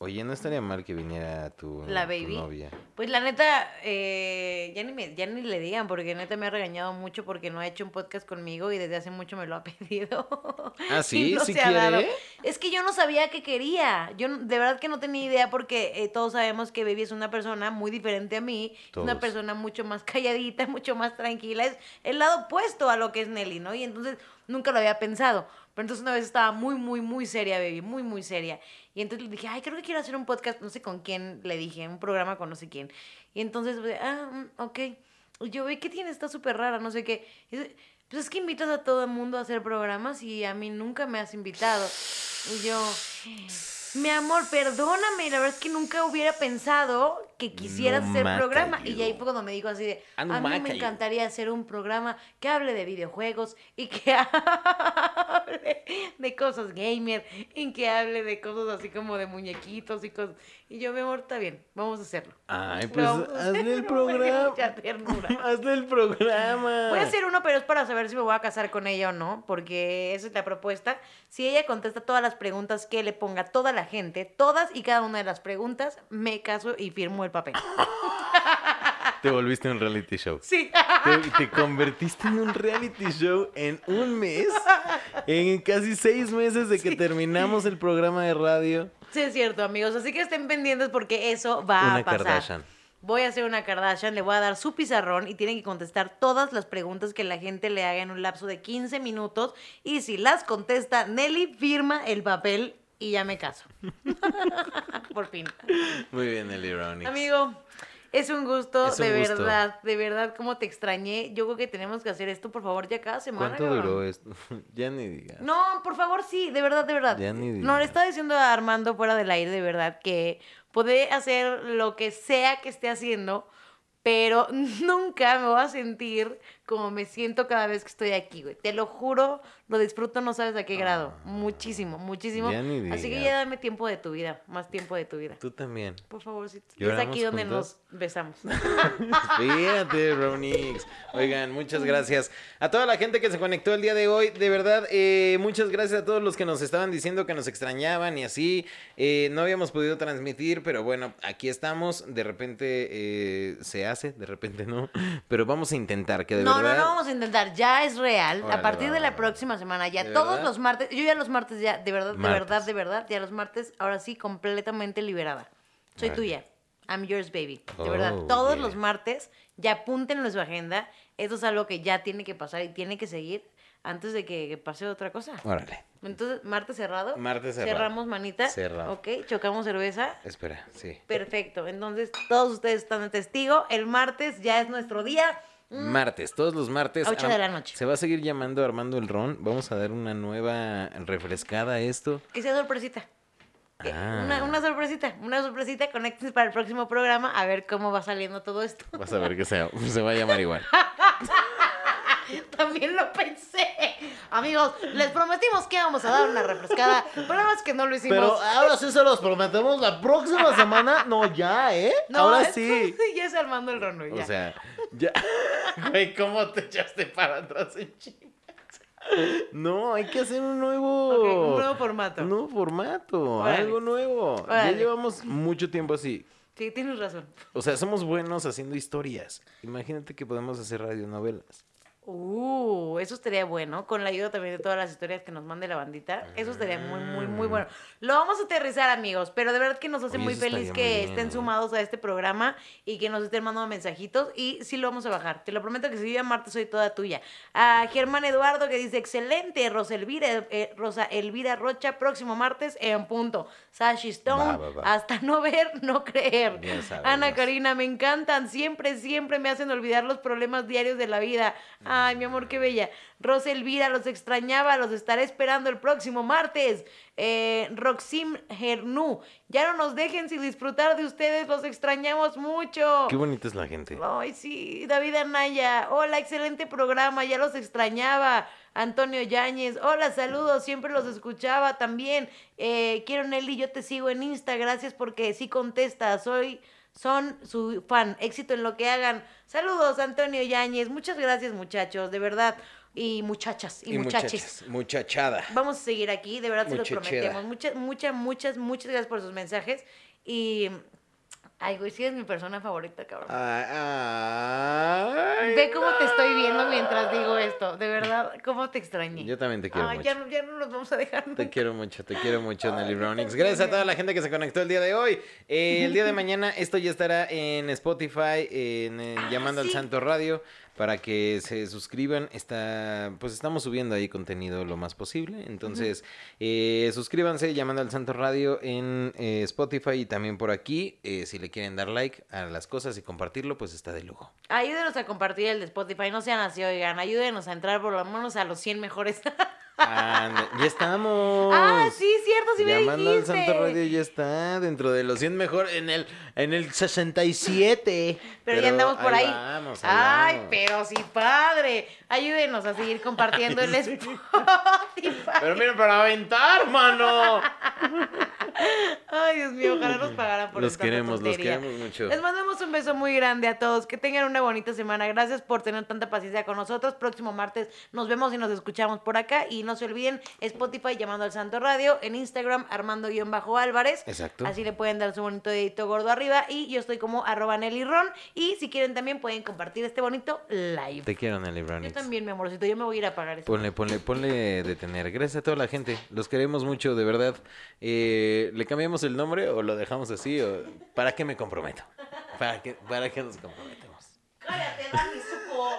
Oye, no estaría mal que viniera tu, La tu baby. novia. Pues la neta, eh, ya, ni me, ya ni le digan, porque neta me ha regañado mucho porque no ha hecho un podcast conmigo y desde hace mucho me lo ha pedido. Ah, ¿sí? no ¿Sí ha dado. quiere? Es que yo no sabía qué quería. Yo de verdad que no tenía idea porque eh, todos sabemos que Baby es una persona muy diferente a mí. Es una persona mucho más calladita, mucho más tranquila. Es el lado opuesto a lo que es Nelly, ¿no? Y entonces nunca lo había pensado. Pero entonces una vez estaba muy, muy, muy seria, Baby, muy, muy seria. Y entonces le dije, ay, creo que quiero hacer un podcast, no sé con quién, le dije, un programa con no sé quién. Y entonces, ah, mm, ok. Y yo, ve, ¿qué tiene? Está súper rara, no sé qué. Y dice, pues es que invitas a todo el mundo a hacer programas y a mí nunca me has invitado. Y yo, mi amor, perdóname, la verdad es que nunca hubiera pensado que quisieras No hacer programa. yo. Y ahí fue cuando me dijo así de, Ah, no a mí me yo". encantaría hacer un programa que hable de videojuegos y que hable de cosas gamer y que hable de cosas así como de muñequitos y cosas. Y yo, mi amor, está bien, vamos a hacerlo. Ay, pues hazle el programa. hazle el programa. Voy a hacer uno, pero es para saber si me voy a casar con ella o no, porque esa es la propuesta. Si ella contesta todas las preguntas que le ponga toda la gente, todas y cada una de las preguntas, me caso y firmo el papel. Te volviste un reality show. Sí. Te, te convertiste en un reality show en un mes, en casi seis meses de que terminamos el programa de radio. Sí, es cierto, amigos. Así que estén pendientes porque eso va Una a pasar. Kardashian. Voy a hacer una Kardashian, le voy a dar su pizarrón y tienen que contestar todas las preguntas que la gente le haga en un lapso de 15 minutos. Y si las contesta, Nelly firma el papel y ya me caso. Por fin. Muy bien, Eli Ronnie. Amigo, es un gusto, Es un de gusto. verdad, de verdad, cómo te extrañé. Yo creo que tenemos que hacer esto, por favor, ya cada semana. ¿Cuánto cabrón. duró esto? ya ni digas. No, por favor, sí, de verdad, de verdad. Ya ni no, le digas. estaba diciendo a Armando fuera del aire, de verdad, que puede hacer lo que sea que esté haciendo, pero nunca me voy a sentir como me siento cada vez que estoy aquí, güey. Te lo juro, lo disfruto, no sabes a qué grado. Muchísimo, muchísimo. Ah. Ya ni Así que ya dame tiempo de tu vida, más tiempo de tu vida. Tú también. Por favor, si es ¿Lloramos aquí donde juntos? nos besamos. Fíjate, Ronix. Oigan, muchas gracias a toda la gente que se conectó el día de hoy. De verdad, eh, muchas gracias a todos los que nos estaban diciendo que nos extrañaban y así. Eh, no habíamos podido transmitir, pero bueno, aquí estamos. De repente eh, se hace, de repente no. Pero vamos a intentar que de no, verdad. no, no vamos a intentar. Ya es real. Órale, a partir va, de la próxima semana, ya ¿De todos verdad? los martes. Yo ya los martes, ya, de verdad, de verdad, de verdad, ya los martes, ahora sí, completamente liberada. Soy tuya. I'm yours, baby. De Oh, verdad, todos yeah. los martes, ya apúntenlo en su agenda. Esto es algo que ya tiene que pasar y tiene que seguir antes de que, pase otra cosa. Órale. Entonces, martes cerrado. Martes cerrado. Cerramos manita. Cerrado. Ok, chocamos cerveza. Espera, sí. Perfecto. Entonces, todos ustedes están de testigo. El martes ya es nuestro día. Martes, todos los martes. A ocho Am- de la noche. Se va a seguir llamando Armando el Ron. Vamos a dar una nueva refrescada a esto. Que sea sorpresita. Ah. Una, una sorpresita, una sorpresita, conéctense para el próximo programa a ver cómo va saliendo todo esto. Vas a ver que se, se va a llamar igual. También lo pensé. Amigos, les prometimos que íbamos a dar una refrescada, pero más que no lo hicimos. Pero ahora sí se los prometemos la próxima semana. No, ya, ¿eh? No, ahora sí. Ya es Armando el Rono, ya. O sea, ya. Güey, ¿cómo te echaste para atrás en chingas? No, hay que hacer un nuevo. Un nuevo formato. Un nuevo formato. Algo nuevo. Ya llevamos mucho tiempo así. Sí, tienes razón. O sea, somos buenos haciendo historias. Imagínate que podemos hacer radionovelas. Uh, eso estaría bueno, con la ayuda también de todas las historias que nos mande la bandita. Eso estaría muy, muy, muy bueno. Lo vamos a aterrizar, amigos, pero de verdad que nos hace Oye, muy feliz que bien. estén sumados a este programa y que nos estén mandando mensajitos. Y sí lo vamos a bajar. Te lo prometo que si yo Marta soy toda tuya. A Germán Eduardo que dice, excelente, Rosa Elvira, eh, Rosa Elvira Rocha, próximo martes en punto. Sashi Stone, Va, va, va. hasta no ver, no creer. Sabes, Ana. Karina, me encantan. Siempre, siempre me hacen olvidar los problemas diarios de la vida. Ay, mi amor, qué bella. Rosa Elvira, los extrañaba, los estaré esperando el próximo martes. Eh, Roxim Gernú, ya no nos dejen sin disfrutar de ustedes, los extrañamos mucho. Qué bonita es la gente. Ay, sí, David Anaya. Hola, excelente programa, ya los extrañaba. Antonio Yáñez, hola, saludos, siempre los escuchaba también. Eh, quiero Nelly, yo te sigo en Insta, gracias porque sí contesta, soy, son su fan, éxito en lo que hagan. Saludos, Antonio Yáñez, muchas gracias muchachos, de verdad, y muchachas, y, muchachos. Muchachada. Vamos a seguir aquí, de verdad se lo Muchachera. prometemos. Muchas, muchas, muchas, muchas gracias por sus mensajes. Y, ay, güey, sí es mi persona favorita, cabrón. Ay, Ve cómo te estoy viendo mientras digo esto. De verdad, cómo te extrañé. Yo también te quiero Ay, mucho. ya, no- ya no nos vamos a dejar. Te quiero mucho, te quiero mucho, Nelly Brownings. Gracias a toda la gente que se conectó el día de hoy. Eh, el día de mañana esto ya estará en Spotify, en, Ah, Llamando sí. al Santo Radio, para que se suscriban. Está, pues estamos subiendo ahí contenido lo más posible. Entonces, eh, suscríbanse, Llamando al Santo Radio en eh, Spotify y también por aquí. Eh, si le quieren dar like a las cosas y compartirlo, pues está de lujo. Ayúdenos a compartir el de Spotify. No sean así, oigan. Ayúdenos a entrar por lo menos a los 100 mejores. Ya estamos. ah, sí, cierto, sí me Llamando al dijiste. Santo Radio ya está dentro de los 100 mejor en el en el 67. Pero, ya andamos por ahí. vamos, ahí Ay, vamos. pero sí, padre. Ayúdenos a seguir compartiendo el Spotify. Pero miren para aventar, mano. Ay, Dios mío, ojalá nos pagaran por Los esta queremos, los queremos mucho. Les mandamos un beso muy grande a todos. Que tengan una bonita semana. Gracias por tener tanta paciencia con nosotros. Próximo martes nos vemos y nos escuchamos por acá. Y no se olviden, Spotify llamando al Santo Radio. En Instagram, Armando-Álvarez. Exacto. Así le pueden dar su bonito dedito gordo arriba. Y yo estoy como arroba Nelly Ron. Y si quieren también pueden compartir este bonito live. Te quiero, Nelly Yo Brownings. también, mi amorcito. Yo me voy a ir a pagar esto. Ponle, ponle, ponle detener. Gracias a toda la gente. Los queremos mucho, de verdad. Eh, ¿Le cambiamos el nombre o lo dejamos así? O... ¿Para qué me comprometo? ¿Para qué, para qué nos comprometemos? Cállate, Dani, supo.